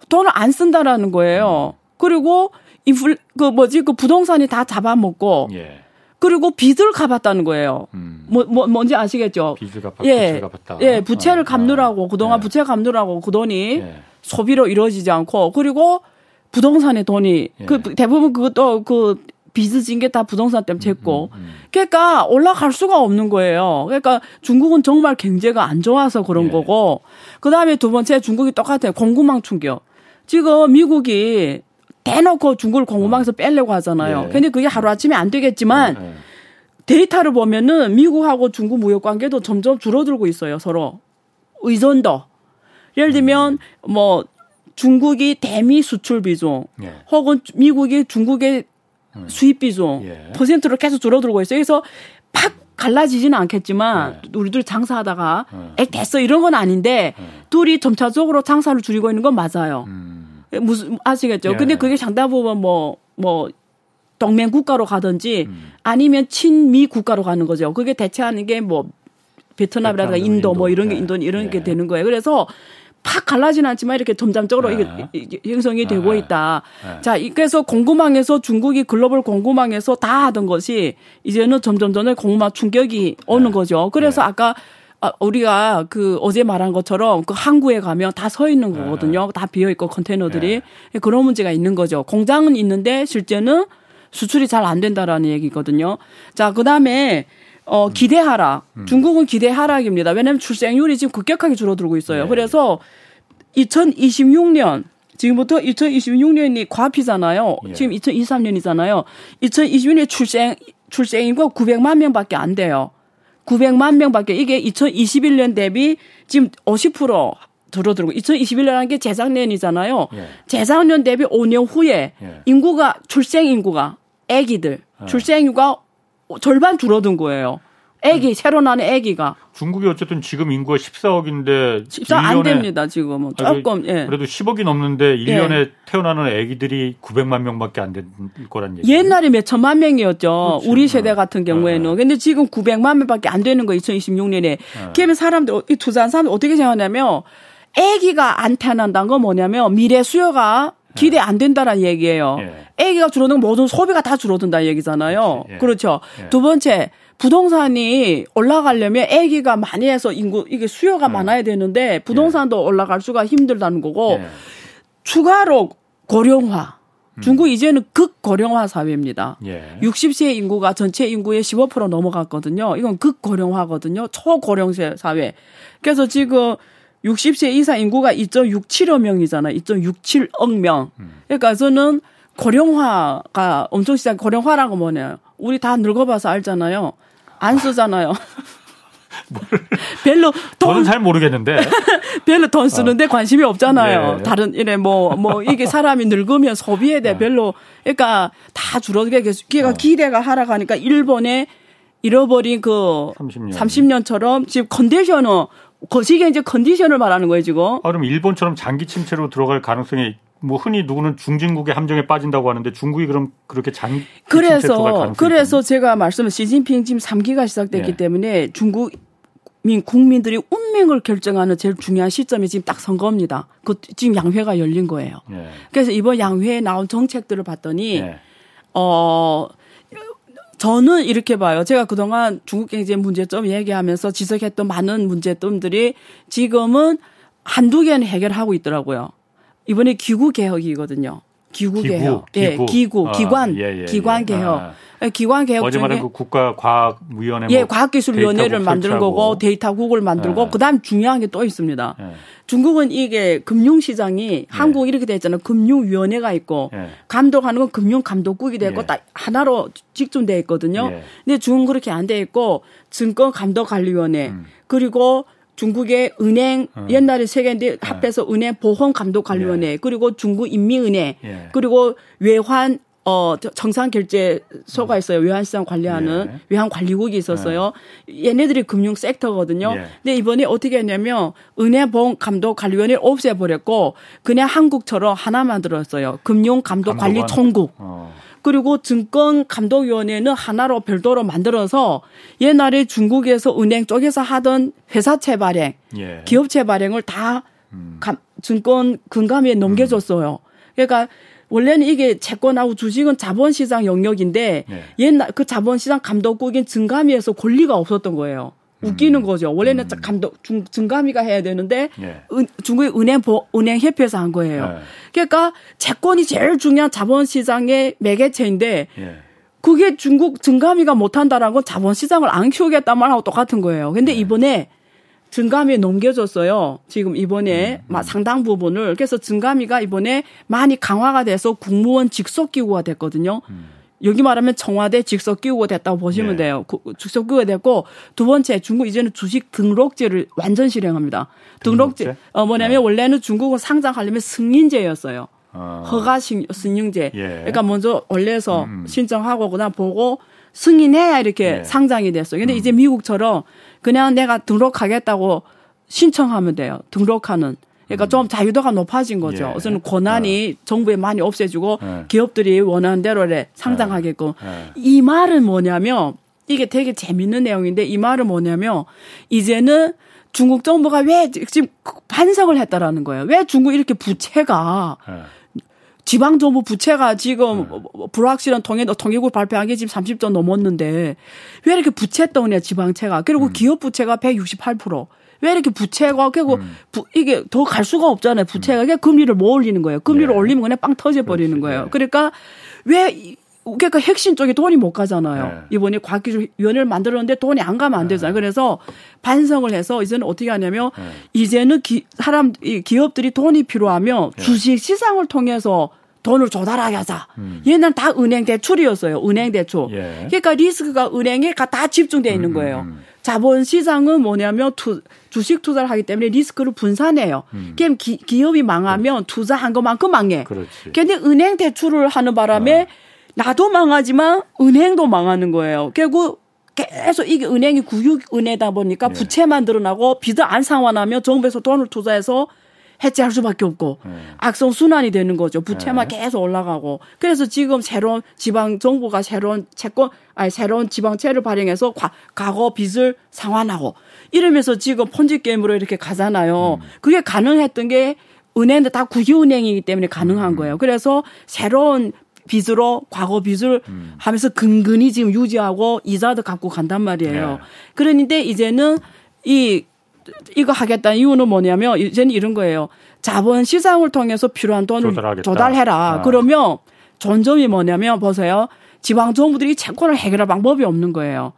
돈을 안 쓴다라는 거예요. 음. 그리고 인플 그 뭐지 그 부동산이 다 잡아먹고 예. 그리고 빚을 갚았다는 거예요. 음. 뭐, 뭐 뭔지 아시겠죠? 빚을 갚았, 예. 예, 부채를 아, 갚느라고 아, 그동안 예. 부채 갚느라고 그 돈이 예. 소비로 이루어지지 않고 그리고 부동산의 돈이 예. 그 대부분 그것도 그 빚을 진 게 다 부동산 때문에 쟀고 음, 음, 음. 그러니까 올라갈 수가 없는 거예요. 그러니까 중국은 정말 경제가 안 좋아서 그런 예. 거고 그 다음에 두 번째 중국이 똑같아요. 공급망 충격. 지금 미국이 대놓고 중국을 공급망에서 어. 빼려고 하잖아요. 예. 근데 그게 하루 아침에 안 되겠지만 예, 예. 데이터를 보면은 미국하고 중국 무역 관계도 점점 줄어들고 있어요. 서로 의존도. 예를 들면 뭐 중국이 대미 수출 비중 예. 혹은 미국이 중국의 음. 수입 비중 예. 퍼센트로 계속 줄어들고 있어요. 그래서 팍 갈라지지는 않겠지만 예. 우리들 장사하다가 에 예. 됐어 이런 건 아닌데 예. 둘이 점차적으로 장사를 줄이고 있는 건 맞아요. 음. 무슨 아시겠죠? 예. 근데 그게 상당 부분 뭐뭐 뭐 동맹 국가로 가든지 음. 아니면 친미 국가로 가는 거죠. 그게 대체하는 게 뭐 베트남이라든가 인도, 인도, 뭐 이런 게 인도 이런 게 되는 거예요. 그래서 팍 갈라지는 않지만 이렇게 점점적으로 네. 이게 형성이 네. 되고 있다. 네. 자, 그래서 공급망에서 중국이 글로벌 공급망에서 다 하던 것이 이제는 점점 점점 공급망 충격이 오는 네. 거죠. 그래서 네. 아까 아, 우리가 그 어제 말한 것처럼 그 항구에 가면 다 서 있는 네. 거거든요. 다 비어 있고 컨테이너들이 그런 문제가 있는 거죠. 공장은 있는데 실제는 수출이 잘 안 된다라는 얘기거든요. 자, 그 다음에 어, 기대하락. 음. 중국은 기대하락입니다. 왜냐하면 출생률이 지금 급격하게 줄어들고 있어요. 네. 그래서 2026년 지금부터 2026년이 과피잖아요. 예. 지금 2023년이잖아요. 2026년 출생 출생 인구가 900만 명밖에 안 돼요. 900만 명밖에 이게 2021년 대비 지금 50% 줄어들고 2021년한 게 재작년이잖아요. 예. 재작년 대비 5년 후에 예. 인구가 출생 인구가 아기들 예. 출생 인구가 절반 줄어든 거예요. 애기 새로 나는 애기가 중국이 어쨌든 지금 인구가 14억인데 14안 안 됩니다 지금은 조금 예. 그래도 10억이 넘는데 1년에 예. 태어나는 애기들이 900만 명밖에 안 될 거란 얘기. 옛날에 몇 천만 명이었죠. 그렇지. 우리 세대 같은 경우에는. 네. 근데 지금 900만 명밖에 안 되는 거 2026년에. 네. 그러면 사람들 이 투자한 사람들 어떻게 생각하냐면 애기가 안 태어난다는 건 뭐냐면 미래 수요가 기대 안 된다라는 얘기예요. 예. 애기가 줄어들면 모든 소비가 다 줄어든다 얘기잖아요. 예. 그렇죠. 예. 두 번째 부동산이 올라가려면 애기가 많이 해서 인구 이게 수요가 예. 많아야 되는데 부동산도 예. 올라갈 수가 힘들다는 거고 예. 추가로 고령화. 음. 중국 이제는 극고령화 사회입니다. 예. 60세 인구가 전체 인구의 15% 넘어갔거든요. 이건 극고령화거든요. 초고령세 사회. 그래서 지금 60세 이상 인구가 2.67억 명이잖아요. 2.67억 명. 그러니까 저는 고령화가 엄청 시작, 고령화라고 뭐냐. 우리 다 늙어봐서 알잖아요. 안 쓰잖아요. [LAUGHS] 별로 돈, 저는 잘 모르겠는데 [LAUGHS] 별로 돈 쓰는데 어. 관심이 없잖아요. 네. 다른 이래 뭐뭐 뭐 이게 [LAUGHS] 사람이 늙으면 소비에 대해 네. 별로 그러니까 다 줄어들게 계속 기가 어. 기대가 하락하니까 일본의 잃어버린 그 30년. 30년처럼 지금 컨디션은 거시기에 이제 컨디션을 말하는 거예요, 지금. 아, 그럼 일본처럼 장기 침체로 들어갈 가능성이 뭐 흔히 누구는 중진국의 함정에 빠진다고 하는데 중국이 그럼 그렇게 장기 그래서 그래서 제가 말씀을 시진핑 지금 3기가 시작됐기 네. 때문에 중국 민 국민들이 운명을 결정하는 제일 중요한 시점이 지금 딱 선거입니다. 그 지금 양회가 열린 거예요. 네. 그래서 이번 양회에 나온 정책들을 봤더니 네. 어 저는 이렇게 봐요. 제가 그동안 중국 경제 문제점 얘기하면서 지적했던 많은 문제점들이 지금은 한두 개는 해결하고 있더라고요. 이번에 기구 개혁이거든요. 기구, 개혁. 예, 기구. 예, 기구, 아, 기관, 예, 예, 기관 예. 개혁. 아. 예, 기관 개혁 어제 말한 그 국가과학위원회 예, 뭐 과학기술위원회를 만드는 거고 데이터국을 만들고 예. 그다음 중요한 게 또 있습니다. 예. 중국은 이게 금융시장이 예. 한국 이렇게 돼 있잖아요. 금융위원회가 있고 예. 감독하는 건 금융감독국이 되고 딱 하나로 직존돼 있거든요. 근데 중국은 그렇게 안 돼 있고 증권감독관리위원회 음. 그리고 중국의 은행 어. 옛날에 세 개인데 네. 합해서 은행 보험 감독관리원회 예. 그리고 중국 인민은행 예. 그리고 외환 어 정상 결제소가 음. 있어요. 외환시장 관리하는 예. 외환 관리국이 있었어요. 예. 얘네들이 금융 섹터거든요. 예. 근데 이번에 어떻게 했냐면 은행 보험 감독 관리원회 없애 버렸고 그냥 한국처럼 하나 만 들었어요. 금융 감독 관리 총국. 어. 그리고 증권감독위원회는 하나로 별도로 만들어서 옛날에 중국에서 은행 쪽에서 하던 회사채 발행, 예. 기업채 발행을 다 음. 감, 증권 금감위에 넘겨줬어요. 그러니까 원래는 이게 채권하고 주식은 자본시장 영역인데 예. 옛날 그 자본시장 감독국인 증감위에서 권리가 없었던 거예요. 웃기는 음. 거죠. 원래는 음. 감독 중, 증감위가 해야 되는데 예. 은, 중국의 은행 보, 은행 협회에서 한 거예요. 예. 그러니까 채권이 제일 중요한 자본시장의 매개체인데 예. 그게 중국 증감위가 못한다라는 건 자본시장을 안 키우겠단 말하고 똑같은 거예요. 근데 예. 이번에 증감위에 넘겨줬어요. 지금 이번에 음, 음. 상당 부분을. 그래서 증감위가 이번에 많이 강화가 돼서 국무원 직속 기구가 됐거든요. 음. 여기 말하면 청와대 직속 기구가 됐다고 보시면 네. 돼요. 직속 기구가 됐고 두 번째 중국 이제는 주식 등록제를 완전 실행합니다. 등록제, 등록제? 어 뭐냐면 네. 원래는 중국은 상장하려면 승인제였어요. 아. 허가 승인제. 예. 그러니까 먼저 원래서 음. 신청하고 그다음 보고 승인해야 이렇게 예. 상장이 됐어요. 근데 음. 이제 미국처럼 그냥 내가 등록하겠다고 신청하면 돼요. 등록하는. 그러니까 음. 좀 자유도가 높아진 거죠. 예. 우선 권한이 어. 정부에 많이 없애주고 예. 기업들이 원하는 대로 상장하게끔. 예. 예. 이 말은 뭐냐면 이게 되게 재밌는 내용인데 이 말은 뭐냐면 이제는 중국 정부가 왜 지금 반성을 했다라는 거예요. 왜 중국 이렇게 부채가 예. 지방 정부 부채가 지금 네. 불확실한 통해 통계국 발표한 게 지금 30조 넘었는데 왜 이렇게 부채 떠오냐 지방채가 그리고 음. 기업 부채가 168%. 왜 이렇게 부채가 그리고 음. 부, 이게 더 갈 수가 없잖아요. 부채가 그냥 금리를 못 올리는 거예요. 금리를 네. 올리면 그냥 빵 터져 버리는 거예요. 네. 그러니까 왜 그러니까 핵심 쪽에 돈이 못 가잖아요. 네. 이번에 과학기술위원회를 만들었는데 돈이 안 가면 안 네. 되잖아요. 그래서 반성을 해서 이제는 어떻게 하냐면 네. 이제는 기, 사람 이 기업들이 돈이 필요하면 네. 주식 시장을 통해서 돈을 조달하게 하자. 음. 얘는 다 은행 대출이었어요. 은행 대출. 예. 그러니까 리스크가 은행에 다 집중돼 있는 음, 음, 거예요. 음, 음. 자본 시장은 뭐냐면 투, 주식 투자를 하기 때문에 리스크를 분산해요. 음. 그럼 기, 업이 망하면. 투자한 것만큼 망해. 그렇지. 근데 은행 대출을 하는 바람에 어. 나도 망하지만 은행도 망하는 거예요. 결국 계속 이게 은행이 구육 은행이다 보니까 네. 부채만 늘어나고 빚을 안 상환하면 정부에서 돈을 투자해서 해체할 수밖에 없고 네. 악성 순환이 되는 거죠. 부채만 네. 계속 올라가고 그래서 지금 새로운 지방 정부가 새로운 채권 아니 새로운 지방채를 발행해서 과, 과거 빚을 상환하고 이러면서 지금 폰지 게임으로 이렇게 가잖아요. 음. 그게 가능했던 게 은행도 다 국유은행이기 때문에 가능한 음. 거예요. 그래서 새로운 빚으로 과거 빚을 음. 하면서 근근히 지금 유지하고 이자도 갖고 간단 말이에요. 네. 그런데 이제는 이 이거 하겠다는 이유는 뭐냐면 이제는 이런 거예요. 자본 시장을 통해서 필요한 돈을 조달하겠다. 조달해라. 아. 그러면 전점이 뭐냐면 보세요. 지방 정부들이 채권을 해결할 방법이 없는 거예요.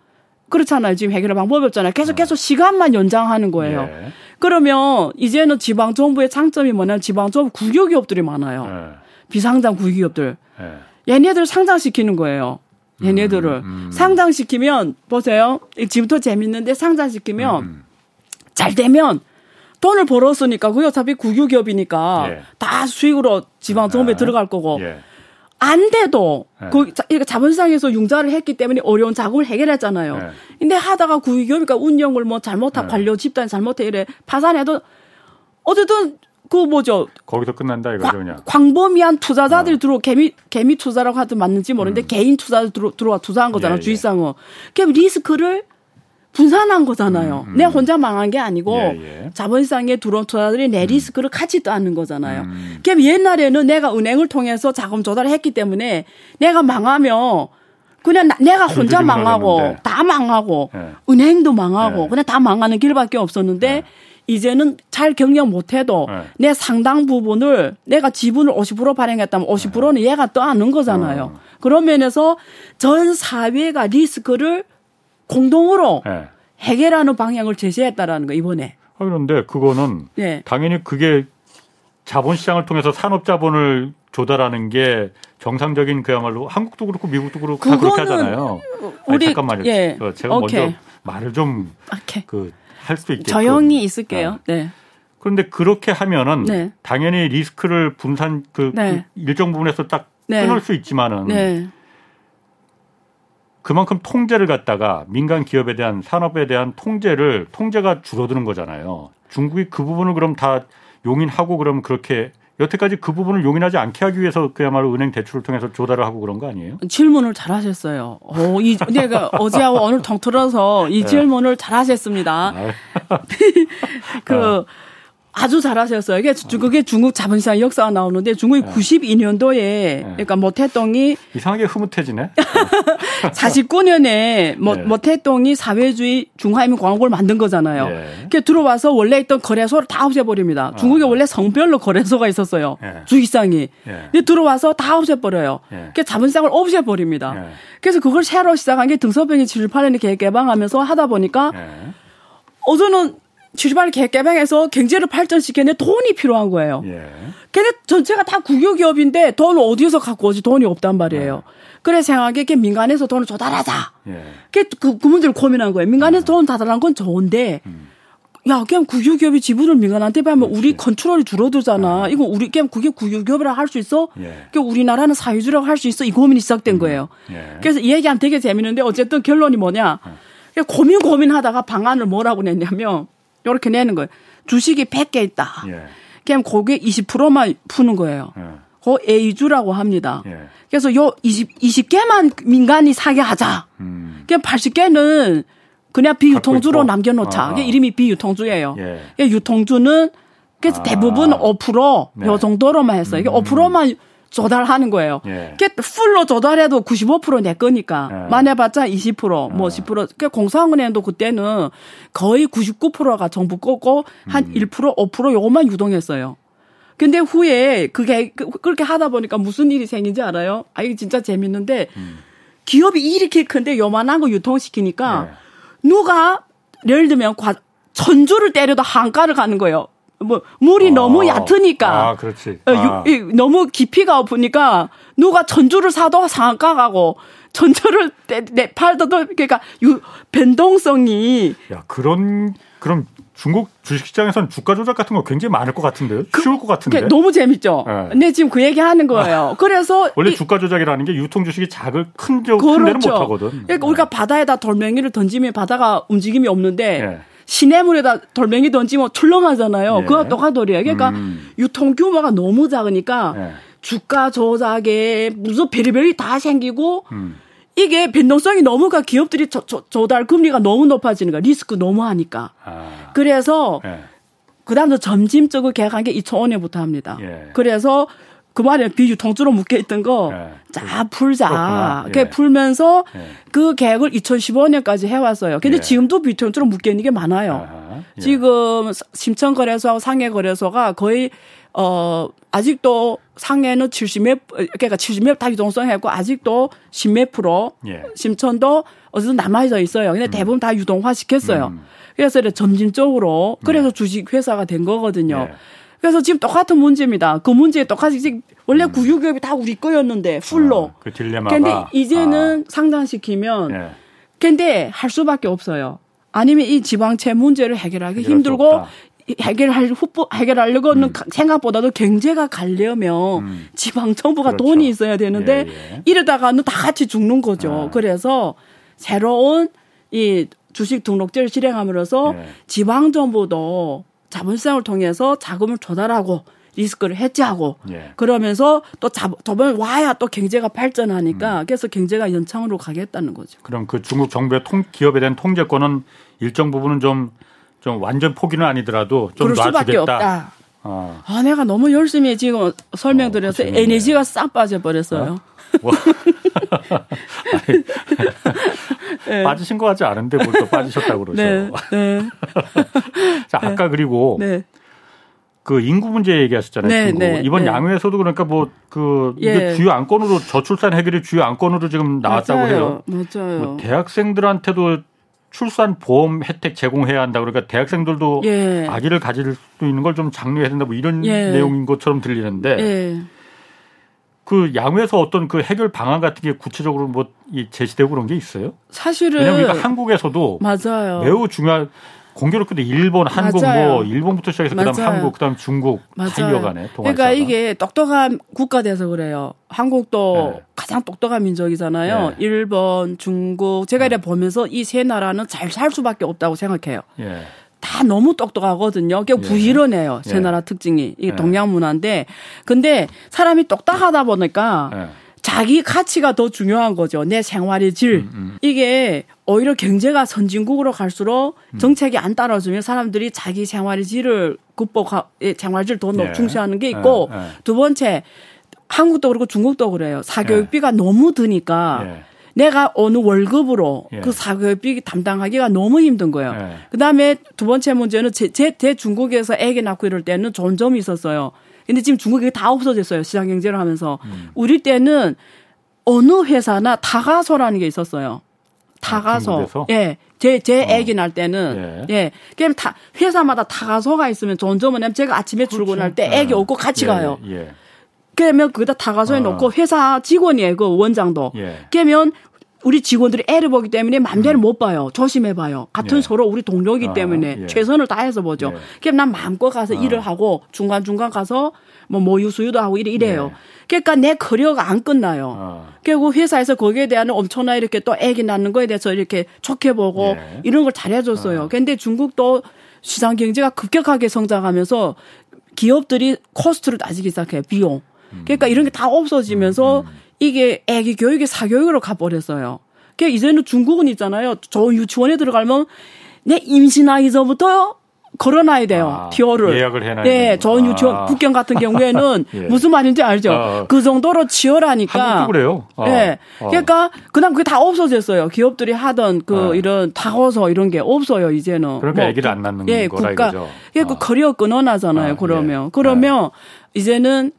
그렇잖아요. 지금 해결할 방법이 없잖아요. 계속 계속 시간만 연장하는 거예요. 예. 그러면 이제는 지방 정부의 장점이 뭐냐면 지방 정부 국유기업들이 많아요. 예. 비상장 국유기업들. 예. 얘네들 상장시키는 거예요. 얘네들을 음, 음. 상장시키면 보세요. 지금부터 재밌는데 상장시키면 음. 잘 되면 돈을 벌었으니까 그게 어차피 국유기업이니까 예. 다 수익으로 지방 정부에 아, 들어갈 거고 예. 안 돼도 예. 그 자본시장에서 융자를 했기 때문에 어려운 자금을 해결했잖아요. 예. 근데 하다가 국유기업이니까 운영을 뭐 잘못한 예. 관료 집단 잘못해 이래 파산해도 어쨌든 그 뭐죠? 거기서 끝난다 이거죠 그냥. 광범위한 투자자들이 어. 들어 개미 개미 투자라고 하든 맞는지 모르는데 음. 개인 투자들 들어 들어와 투자한 거잖아 예, 주식상은. 그 리스크를 분산한 거잖아요. 음, 음. 내 혼자 망한 게 아니고 예, 예. 자본시장에 들어온 투자들이 내 음. 리스크를 같이 떠안는 거잖아요. 음. 그럼 옛날에는 내가 은행을 통해서 자금 조달을 했기 때문에 내가 망하면 그냥 나, 내가 혼자 망하고 다 망하고 예. 은행도 망하고 예. 그냥 다 망하는 길밖에 없었는데 예. 이제는 잘 경영 못해도 네. 내 상당 부분을 내가 지분을 50% 발행했다면 50%는 얘가 떠안는 거잖아요. 어. 그런 면에서 전 사회가 리스크를 공동으로 네. 해결하는 방향을 제시했다라는 거 이번에. 아, 그런데 그거는 네. 당연히 그게 자본시장을 통해서 산업자본을 조달하는 게 정상적인 그야말로 한국도 그렇고 미국도 그렇고 다 그렇게 하잖아요. 우리 아니, 잠깐만요. 예. 제가 오케이. 먼저 말을 좀 그 할 수 있게 조용히 있을게요. 네. 네. 그런데 그렇게 하면은 네. 당연히 리스크를 분산 그, 네. 그 일정 부분에서 딱 네. 끊을 수 있지만은 네. 그만큼 통제를 갖다가 민간 기업에 대한 산업에 대한 통제를 통제가 줄어드는 거잖아요. 중국이 그 부분을 그럼 다 용인하고 그럼 그렇게 여태까지 그 부분을 용인하지 않게 하기 위해서 그야말로 은행 대출을 통해서 조달을 하고 그런 거 아니에요? 질문을 잘 하셨어요. 어, 이 내가 어제하고 [LAUGHS] 오늘 통틀어서 이 네. 질문을 잘 하셨습니다. [LAUGHS] 그 어. 아주 잘하셨어요. 이게 그게 중국 자본시장 역사가 나오는데 중국이 네. 92년도에 네. 그러니까 모태동이 이상하게 흐뭇해지네. [LAUGHS] 49년에 모, 네. 모태동이 사회주의 중화인민 공화국을 만든 거잖아요. 네. 그 들어와서 원래 있던 거래소를 다 없애버립니다. 아. 중국에 원래 성별로 거래소가 있었어요. 네. 주식상이. 네. 근데 들어와서 다 없애버려요. 네. 그 자본시장을 없애버립니다. 네. 그래서 그걸 새로 시작한 게 등서병이 78년에 개방하면서 하다 보니까 어제는 출발 개개방해서 경제를 발전시키는 돈이 필요한 거예요. 예. 걔네 전체가 다 국유기업인데 돈을 어디서 갖고 오지 돈이 없단 말이에요. 네. 그래 생각에 게 민간에서 돈을 조달하자. 예. 그, 그, 그 문제를 고민한 거예요. 민간에서 아. 돈 다달한 건 좋은데 음. 야, 그냥 국유기업이 지분을 민간한테 팔면 우리 컨트롤이 줄어들잖아. 아. 이거 우리 그냥 그게 국유기업이라 할 수 있어? 예. 그 우리나라는 사회주의라고 할 수 있어? 이 고민이 시작된 음. 거예요. 예. 그래서 이 얘기하면 되게 재밌는데 어쨌든 결론이 뭐냐? 예. 고민 고민하다가 방안을 뭐라고 냈냐면 이렇게 내는 거예요. 주식이 100개 있다. 예. 그냥 거기에 20%만 푸는 거예요. 예. 그 A주라고 합니다. 예. 그래서 요 20, 20개만 민간이 사게 하자. 음. 그냥 80개는 그냥 비유통주로 남겨놓자. 아. 이름이 비유통주예요. 예. 유통주는 그래서 아. 대부분 5%요 네. 정도로만 했어요. 이게 음. 5%만 조달하는 거예요. 예. 그 풀로 조달해도 95%내 거니까 예. 만해봤자 20%뭐 예. 10%. 그 공사은행도 그때는 거의 99%가 정부 거고 한 음. 1% 5% 요것만 유동했어요. 근데 후에 그게 그, 그렇게 하다 보니까 무슨 일이 생긴지 알아요? 아 이게 진짜 재밌는데 음. 기업이 이렇게 큰데 요만한 거 유통시키니까 예. 누가 예를 들면 과, 천주를 때려도 한가를 가는 거예요. 뭐 물이 아, 너무 얕으니까 아, 그렇지. 어, 아. 유, 유, 너무 깊이가 없으니까 누가 전주를 사도 상가 가고 전주를 내, 내 팔도 그러니까 유, 변동성이 야 그런 그럼 중국 주식시장에서는 주가 조작 같은 거 굉장히 많을 것 같은데요? 그, 쉬울 것 같은데? 너무 재밌죠? 네. 근데 지금 그 얘기 하는 거예요. 그래서. 원래 이, 주가 조작이라는 게 유통 주식이 작을 큰, 저, 그렇죠. 큰 데는 못 하거든. 그러니까 네. 우리가 바다에다 돌멩이를 던지면 바다가 움직임이 없는데 네. 시냇물에다 돌멩이 던지면 출렁하잖아요. 예. 그거 똑같돌이에요. 그러니까 음. 유통 규모가 너무 작으니까 예. 주가 조작에 무슨 별의별이 다 생기고 음. 이게 변동성이 너무 가 기업들이 조, 조, 조달 금리가 너무 높아지는 거야. 리스크 너무 하니까. 아. 그래서 예. 그다음에 점진적으로 계약한 게 2005년부터 합니다. 예. 그래서 그 말에 비유통주로 묶여 있던 거, 예. 자, 풀자. 그렇게 예. 풀면서 예. 그 계획을 2015년까지 해왔어요. 근데 예. 지금도 비유통주로 묶여 있는 게 많아요. 예. 지금 심천 거래소, 상해 거래소가 거의, 어, 아직도 상해는 70몇, 그러니까 70몇 다 유동성했고, 아직도 10몇 프로, 예. 심천도 어디서 남아져 있어요. 근데 음. 대부분 다 유동화 시켰어요. 음. 그래서 점진적으로, 그래서 주식 회사가 된 거거든요. 그래서 지금 똑같은 문제입니다. 그 문제에 똑같이 원래 음. 국유기업이 다 우리 거였는데 풀로. 어, 그 딜레마가. 근데 이제는 아. 상장시키면 예. 근데 할 수밖에 없어요. 아니면 이 지방채 문제를 해결하기 힘들고 해결할 후보 해결하려고는 음. 생각보다도 경제가 가려면 음. 지방 정부가 그렇죠. 돈이 있어야 되는데 예, 예. 이러다가는 다 같이 죽는 거죠. 아. 그래서 새로운 이 주식 등록제를 실행함으로써 예. 지방 정부도 자본시장을 통해서 자금을 조달하고 리스크를 해지하고 예. 그러면서 또 자, 저번 와야 또 경제가 발전하니까 음. 그래서 경제가 연창으로 가겠다는 거죠. 그럼 그 중국 정부의 통, 기업에 대한 통제권은 일정 부분은 좀, 좀 완전 포기는 아니더라도 좀 없다. 어. 아, 내가 너무 열심히 지금 설명드려서 어, 에너지가 싹 빠져버렸어요. 어? 뭐. [LAUGHS] [LAUGHS] 네. 빠지신 것 같지 않은데 벌써 빠지셨다고 그러죠. 네. 네. [LAUGHS] 자, 아까 네. 그리고 네. 그 인구 문제 얘기하셨잖아요. 네, 네, 이번 네. 양회에서도 그러니까 뭐그 예. 주요 안건으로 저출산 해결이 주요 안건으로 지금 나왔다고 맞아요. 해요. 맞아요. 뭐 대학생들한테도 출산 보험 혜택 제공해야 한다. 그러니까 대학생들도 예. 아기를 가질 수 있는 걸 좀 장려해야 된다. 뭐 이런 예. 내용인 것처럼 들리는데 예. 그 양회에서 어떤 그 해결 방안 같은 게 구체적으로 뭐 제시되고 그런 게 있어요? 사실은 왜냐면 한국에서도 맞아요. 매우 중요한 공교롭게도 일본, 한국 뭐 맞아요. 뭐 일본부터 시작해서 맞아요. 그다음 한국, 그다음 중국 이어가네. 그러니까 이게 똑똑한 국가 돼서 그래요. 한국도 네. 가장 똑똑한 민족이잖아요. 네. 일본, 중국 제가 이래 보면서 이 세 나라는 잘 살 수밖에 없다고 생각해요. 네. 다 너무 똑똑하거든요. 그게 예. 부지런해요. 제 예. 나라 특징이. 이게 예. 동양 문화인데. 근데 사람이 똑똑하다 보니까 예. 자기 가치가 더 중요한 거죠. 내 생활의 질. 음, 음. 이게 오히려 경제가 선진국으로 갈수록 음. 정책이 안 따라주면 사람들이 자기 생활의 질을 극복하, 생활질 더 예. 중시하는 게 있고 두 번째 한국도 그렇고 중국도 그래요. 사교육비가 너무 드니까 내가 어느 월급으로 예. 그 사교육비 담당하기가 너무 힘든 거예요. 예. 그 다음에 두 번째 문제는 제, 제, 제 중국에서 애기 낳고 이럴 때는 좋은 점이 있었어요. 근데 지금 중국이 다 없어졌어요. 시장 경제를 하면서. 음. 우리 때는 어느 회사나 다가서라는 게 있었어요. 다가서. 아, 예. 제, 제 어. 애기 날 때는. 예. 예. 그럼 다, 회사마다 다가서가 있으면 좋은 점은 제가 아침에 그렇죠. 출근할 때 애기 예. 오고 같이 예. 가요. 예. 그러면 거기다 다가서에 어. 놓고 회사 직원이에요. 그 원장도. 예. 그러면 우리 직원들이 애를 보기 때문에 맘대로 음. 못 봐요. 조심해 봐요. 같은 예. 서로 우리 동료이기 아, 때문에 예. 최선을 다해서 보죠. 예. 그럼 난 마음껏 가서 아. 일을 하고 중간중간 가서 뭐 모유 수유도 하고 이래, 이래요. 예. 그러니까 내 커리어가 안 끝나요. 아. 결국 회사에서 거기에 대한 엄청나 이렇게 또 애기 낳는 거에 대해서 이렇게 좋게 보고 예. 이런 걸 잘해줬어요. 아. 근데 중국도 시장 경제가 급격하게 성장하면서 기업들이 코스트를 따지기 시작해요. 비용. 음. 그러니까 이런 게 다 없어지면서 음. 음. 이게 애기 교육이 사교육으로 가버렸어요. 그 이제는 중국은 있잖아요. 저 유치원에 들어가면 내 임신하기 전부터 걸어놔야 돼요. 아, 티어를. 예약을 해놔야 네, 저 유치원 아. 북경 같은 [LAUGHS] 경우에는 예. 무슨 말인지 알죠. 아, 그 정도로 치열하니까. 한국도 그래요. 아, 네, 그러니까 그다음 그게 다 없어졌어요. 기업들이 하던 그 아. 이런 다고서 이런 게 없어요 이제는. 그러니까 뭐, 애기를 안 낳는 예, 거라 국가, 이거죠. 예, 그 커리어 끊어나잖아요. 그러면 예. 그러면 이제는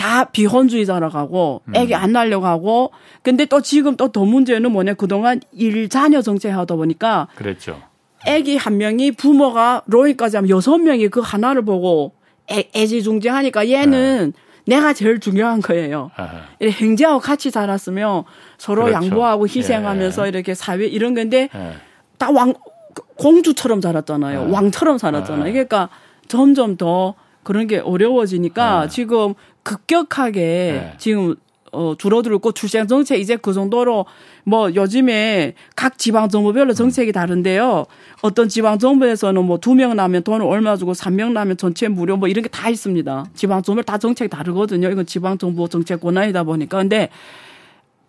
다 비혼주의자로 가고 음. 애기 안 낳으려고 하고 근데 또 지금 또 더 문제는 뭐냐 그동안 일자녀 정책 하다 보니까 그랬죠. 애기 한 명이 부모가 로이까지 하면 여섯 명이 그 하나를 보고 애, 애지중지하니까 얘는 네. 내가 제일 중요한 거예요. 이렇게 행제하고 같이 자랐으면 서로 그렇죠. 양보하고 희생하면서 예. 이렇게 사회 이런 건데 예. 다왕 공주처럼 자랐잖아요. 예. 왕처럼 살았잖아요. 예. 그러니까 점점 더 그런 게 어려워지니까 예. 지금 급격하게 네. 지금 어, 줄어들고 출생 정책 이제 그 정도로 뭐 요즘에 각 지방 정부별로 정책이 다른데요. 어떤 지방 정부에서는 뭐 두 명 나면 돈을 얼마 주고 3명 나면 전체 무료 뭐 이런 게 다 있습니다. 지방 정부 다 정책이 다르거든요. 이건 지방 정부 정책 권한이다 보니까 근데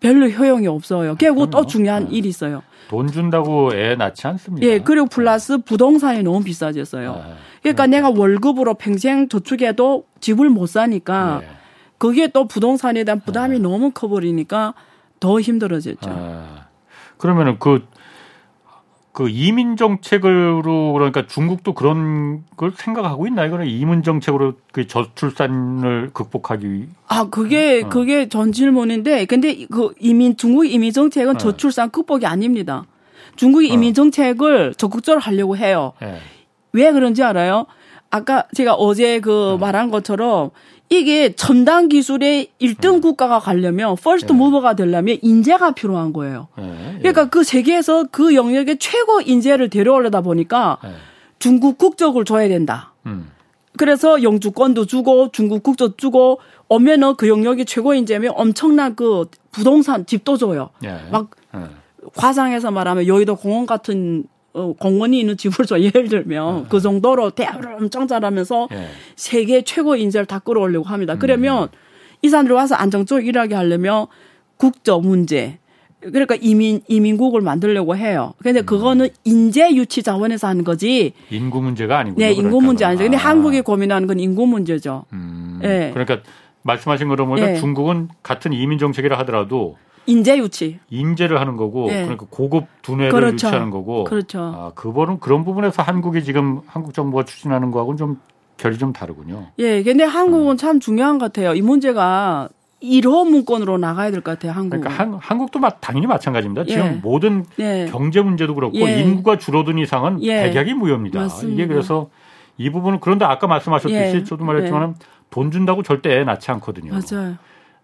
별로 효용이 없어요. 그리고 또 중요한 네. 일이 있어요. 돈 준다고 애 낳지 않습니다. 예, 그리고 플러스 부동산이 너무 비싸졌어요. 네. 그러니까 네. 내가 월급으로 평생 저축해도 집을 못 사니까 네. 그게 또 부동산에 대한 부담이 네. 너무 커버리니까 더 힘들어졌죠. 아, 그러면은 그, 그 이민 정책으로 그러니까 중국도 그런 걸 생각하고 있나 이거는 이민 정책으로 그 저출산을 극복하기 위해. 아 그게 어. 그게 전 질문인데 근데 그 이민 중국 이민 정책은 어. 저출산 극복이 아닙니다. 중국이 어. 이민 정책을 적극적으로 하려고 해요. 네. 왜 그런지 알아요? 아까 제가 어제 그 네. 말한 것처럼 이게 첨단 기술의 1등 네. 국가가 가려면 first mover가 되려면 인재가 필요한 거예요. 네. 그러니까 그 세계에서 그 영역의 최고 인재를 데려오려다 보니까 네. 중국 국적을 줘야 된다. 음. 그래서 영주권도 주고 중국 국적 주고 오면은 그 영역이 최고 인재면 엄청난 그 부동산 집도 줘요. 막 과장해서 말하면 여의도 공원 같은 어, 공원이 있는 집을 줘 [LAUGHS] 예를 들면 네. 그 정도로 대화를 엄청 잘하면서 네. 세계 최고 인재를 다 끌어올려고 합니다. 그러면 음. 이 사람들이 와서 안정적으로 일하게 하려면 국적 문제 그러니까 이민 이민국을 만들려고 해요. 근데 음. 그거는 인재 유치 자원에서 하는 거지. 인구 문제가 아니고. 네, 인구 그럴까봐. 문제 아니죠. 근데 아. 한국이 고민하는 건 인구 문제죠. 음. 네. 그러니까 말씀하신 거로 보니까 네. 중국은 같은 이민 정책이라 하더라도 인재 유치. 인재를 하는 거고 네. 그러니까 고급 두뇌를 그렇죠. 유치하는 거고. 그렇죠. 아, 그거는 그런 부분에서 한국이 지금 한국 정부가 추진하는 거하고는 좀 결이 좀 다르군요. 예, 근데 한국은 음. 참 중요한 것 같아요. 이 문제가 1호 문건으로 나가야 될 것 같아요, 한국. 그러니까 한, 한국도 당연히 마찬가지입니다. 지금 예. 모든 예. 경제 문제도 그렇고 예. 인구가 줄어든 이상은 예. 백약이 무효입니다. 맞습니다. 이게 그래서 이 부분은 그런데 아까 말씀하셨듯이 예. 저도 말했지만 돈 준다고 절대 애 낳지 않거든요. 맞아요.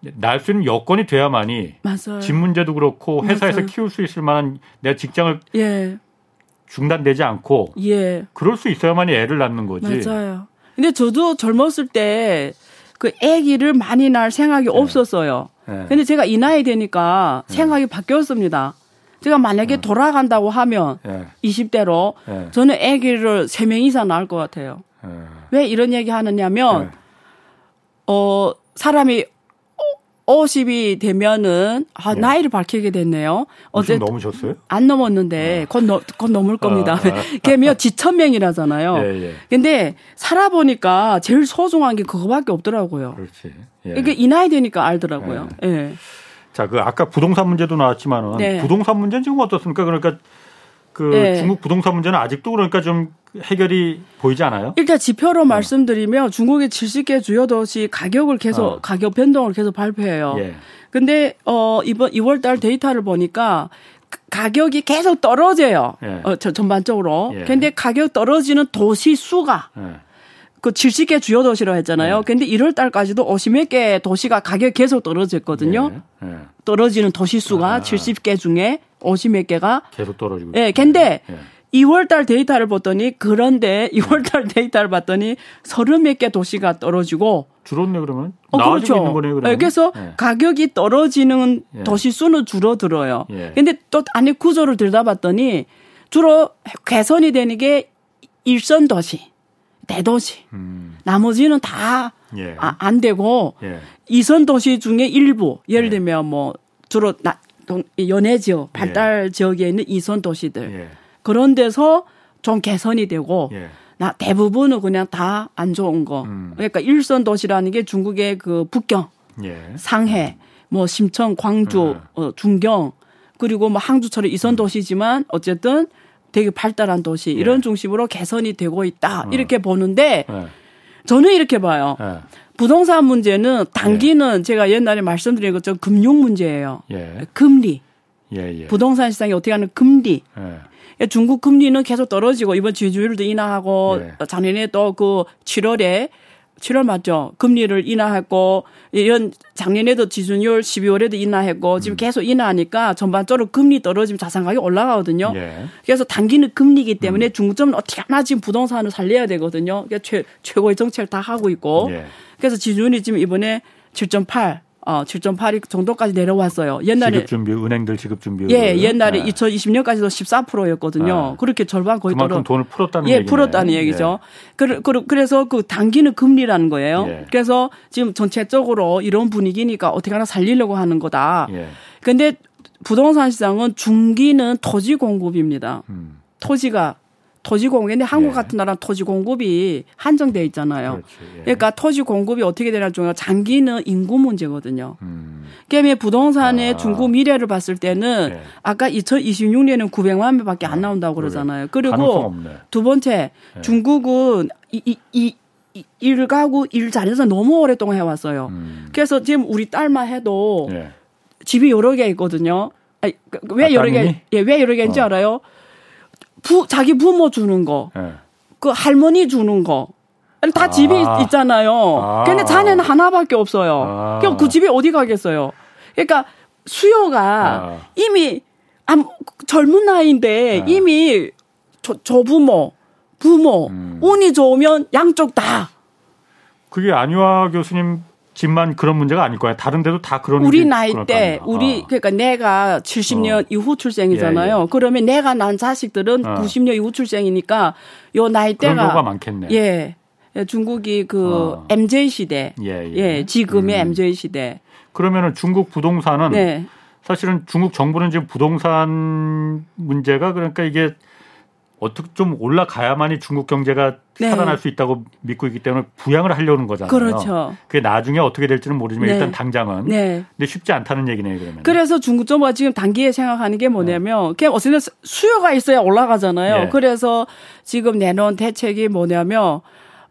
날 수 있는 여건이 돼야만이 맞아요. 집 문제도 그렇고 회사에서 맞아요. 키울 수 있을 만한 내 직장을 예. 중단되지 않고 예. 그럴 수 있어야만이 애를 낳는 거지. 맞아요. 근데 저도 젊었을 때 그 아기를 많이 낳을 생각이 네. 없었어요. 네. 근데 제가 이 나이 되니까 네. 생각이 바뀌었습니다. 제가 만약에 네. 돌아간다고 하면 네. 20대로 네. 저는 아기를 3명 이상 낳을 것 같아요. 네. 왜 이런 얘기 하느냐면 어 사람이 50이 되면은 아 네. 나이를 밝히게 됐네요. 어제 넘으셨어요? 안 넘었는데 아. 곧, 넘, 곧 넘을 겁니다. 아, 아. [LAUGHS] 걔면 지천명이라잖아요. 예, 예. 근데 살아보니까 제일 소중한 게 그거밖에 없더라고요. 그렇지. 예. 이게 이 나이 되니까 알더라고요. 예. 예. 자, 그 아까 부동산 문제도 나왔지만은 네. 부동산 문제는 지금 어떻습니까? 그러니까 그 네. 중국 부동산 문제는 아직도 그러니까 좀 해결이 보이지 않아요? 일단 지표로 어. 말씀드리면 중국의 70개 주요 도시 가격을 계속 어. 가격 변동을 계속 발표해요. 예. 근데 어 이번 2월 달 데이터를 보니까 가격이 계속 떨어져요. 예. 어, 저, 전반적으로. 예. 근데 가격 떨어지는 도시 수가 예. 그 70개 주요 도시로 했잖아요. 예. 근데 1월 달까지도 50몇 개 도시가 가격 계속 떨어졌거든요. 예. 예. 떨어지는 도시 수가 아. 70개 중에 50몇 개가 계속 떨어지고. 예. 근데 예. 2월 달 데이터를 봤더니 그런데 2월 달 데이터를 봤더니 서른 몇 개 도시가 떨어지고 줄었네 그러면 어, 그렇죠. 있는 거네요 그러면. 네, 그래서 예. 가격이 떨어지는 예. 도시 수는 줄어들어요. 예. 근데 또 안에 구조를 들여다봤더니 주로 개선이 되는 게 일선 도시, 대도시. 음. 나머지는 다안 예. 아, 되고 예. 이선 도시 중에 일부 예를 예. 들면 뭐 주로 나, 연해 지역, 발달 지역에 있는 이선 도시들. 그런 데서 좀 개선이 되고 예. 나 대부분은 그냥 다 안 좋은 거. 음. 그러니까 일선 도시라는 게 중국의 그 북경, 예. 상해, 뭐 심청, 광주, 음. 어, 중경 그리고 뭐 항주처럼 이선 음. 도시지만 어쨌든 되게 발달한 도시 예. 이런 중심으로 개선이 되고 있다 음. 이렇게 보는데 예. 저는 이렇게 봐요. 예. 부동산 문제는 단기는 예. 제가 옛날에 말씀드린 것처럼 금융 문제예요. 금리. 부동산 시장이 어떻게 하는 금리. 중국 금리는 계속 떨어지고 이번 지지율도 인하하고 네. 작년에 또 그 7월에 7월 맞죠? 금리를 인하했고 이런 작년에도 지준율 12월에도 인하했고 지금 음. 계속 인하하니까 전반적으로 금리 떨어지면 자산 가격이 올라가거든요. 예. 그래서 단기는 금리이기 때문에 음. 중점은 어떻게 하나 지금 부동산을 살려야 되거든요. 그러니까 최, 최고의 정책을 다 하고 있고 예. 그래서 지준율이 지금 이번에 7.8 어, 7.82 정도까지 내려왔어요. 옛날에 지급 준비 은행들 지급 준비 예, 옛날에 네. 2020년까지도 14%였거든요. 네. 그렇게 절반 거의 그만큼 돈을 풀었다는 예, 얘기네. 풀었다는 얘기죠. 예. 그, 그래서 그 당기는 금리라는 거예요. 예. 그래서 지금 전체적으로 이런 분위기니까 어떻게 하나 살리려고 하는 거다. 예. 근데 부동산 시장은 중기는 토지 공급입니다. 음. 토지가 토지 공급. 근데 한국 예. 같은 나라는 토지 공급이 한정돼 있잖아요. 그렇지, 예. 그러니까 토지 공급이 어떻게 되냐 중요 장기는 인구 문제거든요. 음. 그러면 부동산의 아. 중국 미래를 봤을 때는 예. 아까 2026년에는 900만 명밖에 안 아, 나온다고 그러잖아요. 그리고 두 번째 예. 중국은 이, 이, 이 일가구 일자리에서 너무 오랫동안 해왔어요. 음. 그래서 지금 우리 딸만 해도 예. 집이 여러 개 있거든요. 아니, 그, 왜 아, 여러 개, 예, 왜 여러 개인지 어. 알아요? 부, 자기 부모 주는 거, 네. 그 할머니 주는 거. 다 아. 집이 있잖아요. 아. 근데 자네는 하나밖에 없어요. 아. 그럼 그 집이 어디 가겠어요? 그러니까 수요가 아. 이미 젊은 나이인데 네. 이미 저, 저 부모, 부모, 음. 운이 좋으면 양쪽 다. 그게 안유아 교수님 집만 그런 문제가 아닐 거야. 다른 데도 다 그런 우리 나이 때 우리 어. 그러니까 내가 70년 어. 이후 출생이잖아요. 예, 예. 그러면 내가 난 자식들은 어. 90년 이후 출생이니까 요 나이 때가 많겠네. 예. 예. 중국이 그 어. MZ 시대. 예, 예. 예 지금의 음. MZ 시대. 그러면은 중국 부동산은 네. 사실은 중국 정부는 지금 부동산 문제가 그러니까 이게 어떻게 좀 올라가야만이 중국 경제가 네. 살아날 수 있다고 믿고 있기 때문에 부양을 하려는 거잖아요. 그렇죠. 그게 나중에 어떻게 될지는 모르지만 네. 일단 당장은. 네. 근데 쉽지 않다는 얘기네요, 그러면. 그래서 중국 정부가 지금 단기에 생각하는 게 뭐냐면 그냥 어쨌든 수요가 있어야 올라가잖아요. 네. 그래서 지금 내놓은 대책이 뭐냐면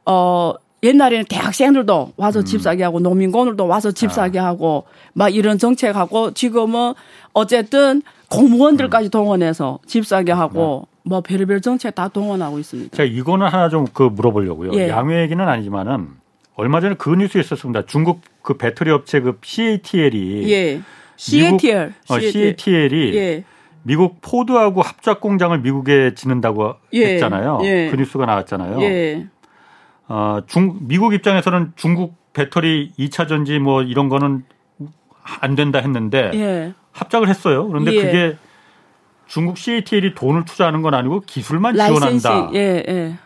어 옛날에는 대학생들도 와서 음. 집 사게 하고 노민공들도 와서 집 아. 사게 하고 막 이런 정책하고 지금은 어쨌든 공무원들까지 음. 동원해서 집 사게 하고 네. 뭐 별의별 정책 다 동원하고 있습니다. 자, 이거는 하나 좀 그 물어보려고요. 예. 양회 얘기는 아니지만은 얼마 전에 그 뉴스 있었습니다. 중국 그 배터리 업체 그 CATL이 예. CATL 미국, 어, CATL이 예. 미국 포드하고 합작 공장을 미국에 짓는다고 예. 했잖아요. 예. 그 뉴스가 나왔잖아요. 예. 어, 중 미국 입장에서는 중국 배터리 2차 전지 뭐 이런 거는 안 된다 했는데 예. 합작을 했어요. 그런데 그게 중국 CATL이 돈을 투자하는 건 아니고 기술만 지원한다. 예, 예.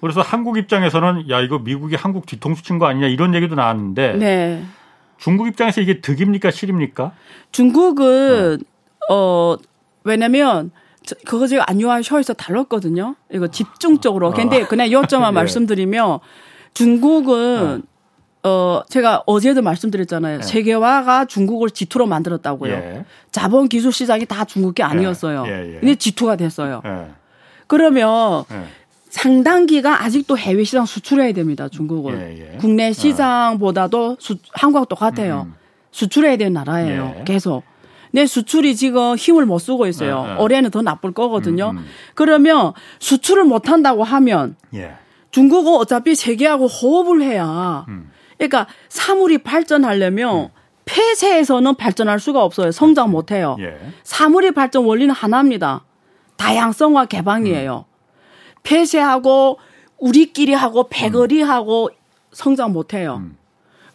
그래서 한국 입장에서는 야 이거 미국이 한국 뒤통수 친 거 아니냐 이런 얘기도 나왔는데 네. 중국 입장에서 이게 득입니까 실입니까? 중국은 어, 어 왜냐면 그거 제가 안유한 쇼에서 다뤘거든요. 이거 집중적으로. 근데 그냥 요점만 네. 말씀드리면 중국은 네. 어, 제가 어제도 말씀드렸잖아요. 네. 세계화가 중국을 지투로 만들었다고요. 예. 자본 기술 시장이 다 중국 게 아니었어요. 예. 예, 예. 근데 지투가 됐어요. 예. 그러면 예. 상당 기간 아직도 해외 시장 수출해야 됩니다. 중국은. 국내 시장보다도 수, 한국하고 똑같아요. 음. 수출해야 되는 나라예요. 계속. 내 수출이 지금 힘을 못 쓰고 있어요. 올해는 더 나쁠 거거든요. 음, 음. 그러면 수출을 못 한다고 하면 중국은 어차피 세계하고 호흡을 해야 음. 그러니까 사물이 발전하려면 음. 폐쇄에서는 발전할 수가 없어요. 성장 못 해요. 예. 사물의 발전 원리는 하나입니다. 다양성과 개방이에요. 음. 폐쇄하고 우리끼리 하고 패거리 하고 성장 못 해요.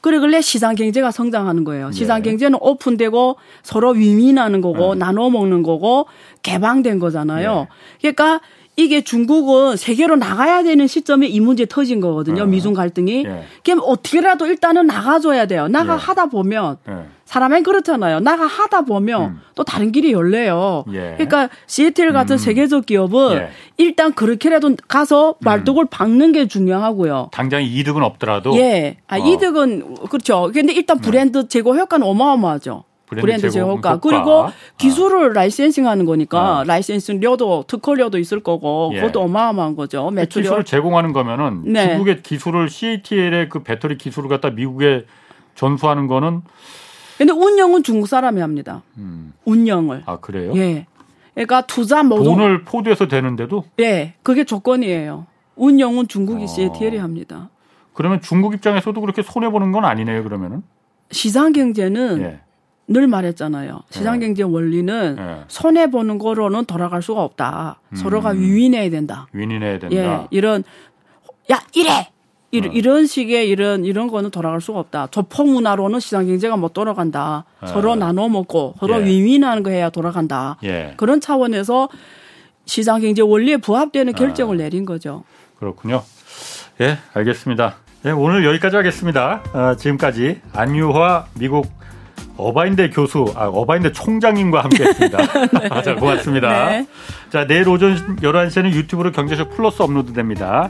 음. 그래 근래 시장 경제가 성장하는 거예요. 시장 예. 경제는 오픈되고 서로 윈윈하는 거고 음. 나눠 먹는 거고 개방된 거잖아요. 예. 그러니까 이게 중국은 세계로 나가야 되는 시점에 이 문제 터진 거거든요. 어. 미중 갈등이. 예. 그럼 어떻게라도 일단은 나가줘야 돼요. 나가 예. 하다 보면 예. 사람이 그렇잖아요. 나가 하다 보면 음. 또 다른 길이 열려요. 예. 그러니까 시애틀 같은 음. 세계적 기업은 예. 일단 그렇게라도 가서 음. 말뚝을 음. 박는 게 중요하고요. 당장 이득은 없더라도. 예. 아, 어. 이득은 그렇죠. 근데 일단 네. 브랜드 제고 효과는 어마어마하죠. 브랜드, 제공가 그리고 기술을 아. 라이센싱 하는 거니까 아. 라이센싱료도 특허료도 있을 거고 예. 그것도 어마어마한 거죠. 그 매출이 기술을 제공하는 거면은 네. 중국의 기술을 CATL의 그 배터리 기술을 갖다 미국에 전수하는 거는 근데 운영은 중국 사람이 합니다. 음. 운영을. 아 그래요? 예. 그러니까 투자 모두 돈을 포드에서 되는데도 예, 그게 조건이에요. 운영은 중국이 아. CATL이 합니다. 그러면 중국 입장에서도 그렇게 손해 보는 건 아니네요. 그러면은 시장 경제는 예. 늘 말했잖아요. 시장 네. 경제 원리는 네. 손해 보는 거로는 돌아갈 수가 없다. 음. 서로가 윈윈해야 된다. 윈윈해야 된다. 예, 이런 야 이래 이, 어. 이런 식의 이런 이런 거는 돌아갈 수가 없다. 조폭 문화로는 시장 경제가 못 돌아간다. 어. 서로 나눠 먹고 서로 예. 윈윈하는 거 해야 돌아간다. 예. 그런 차원에서 시장 경제 원리에 부합되는 결정을 아. 내린 거죠. 그렇군요. 예, 알겠습니다. 예, 오늘 여기까지 하겠습니다. 어, 지금까지 안유화 미국 어바인대 교수, 아, 어바인대 총장님과 함께 했습니다. [LAUGHS] 네. 자, 고맙습니다. 네. 자, 내일 오전 11시에는 유튜브로 경제쇼 플러스 업로드 됩니다.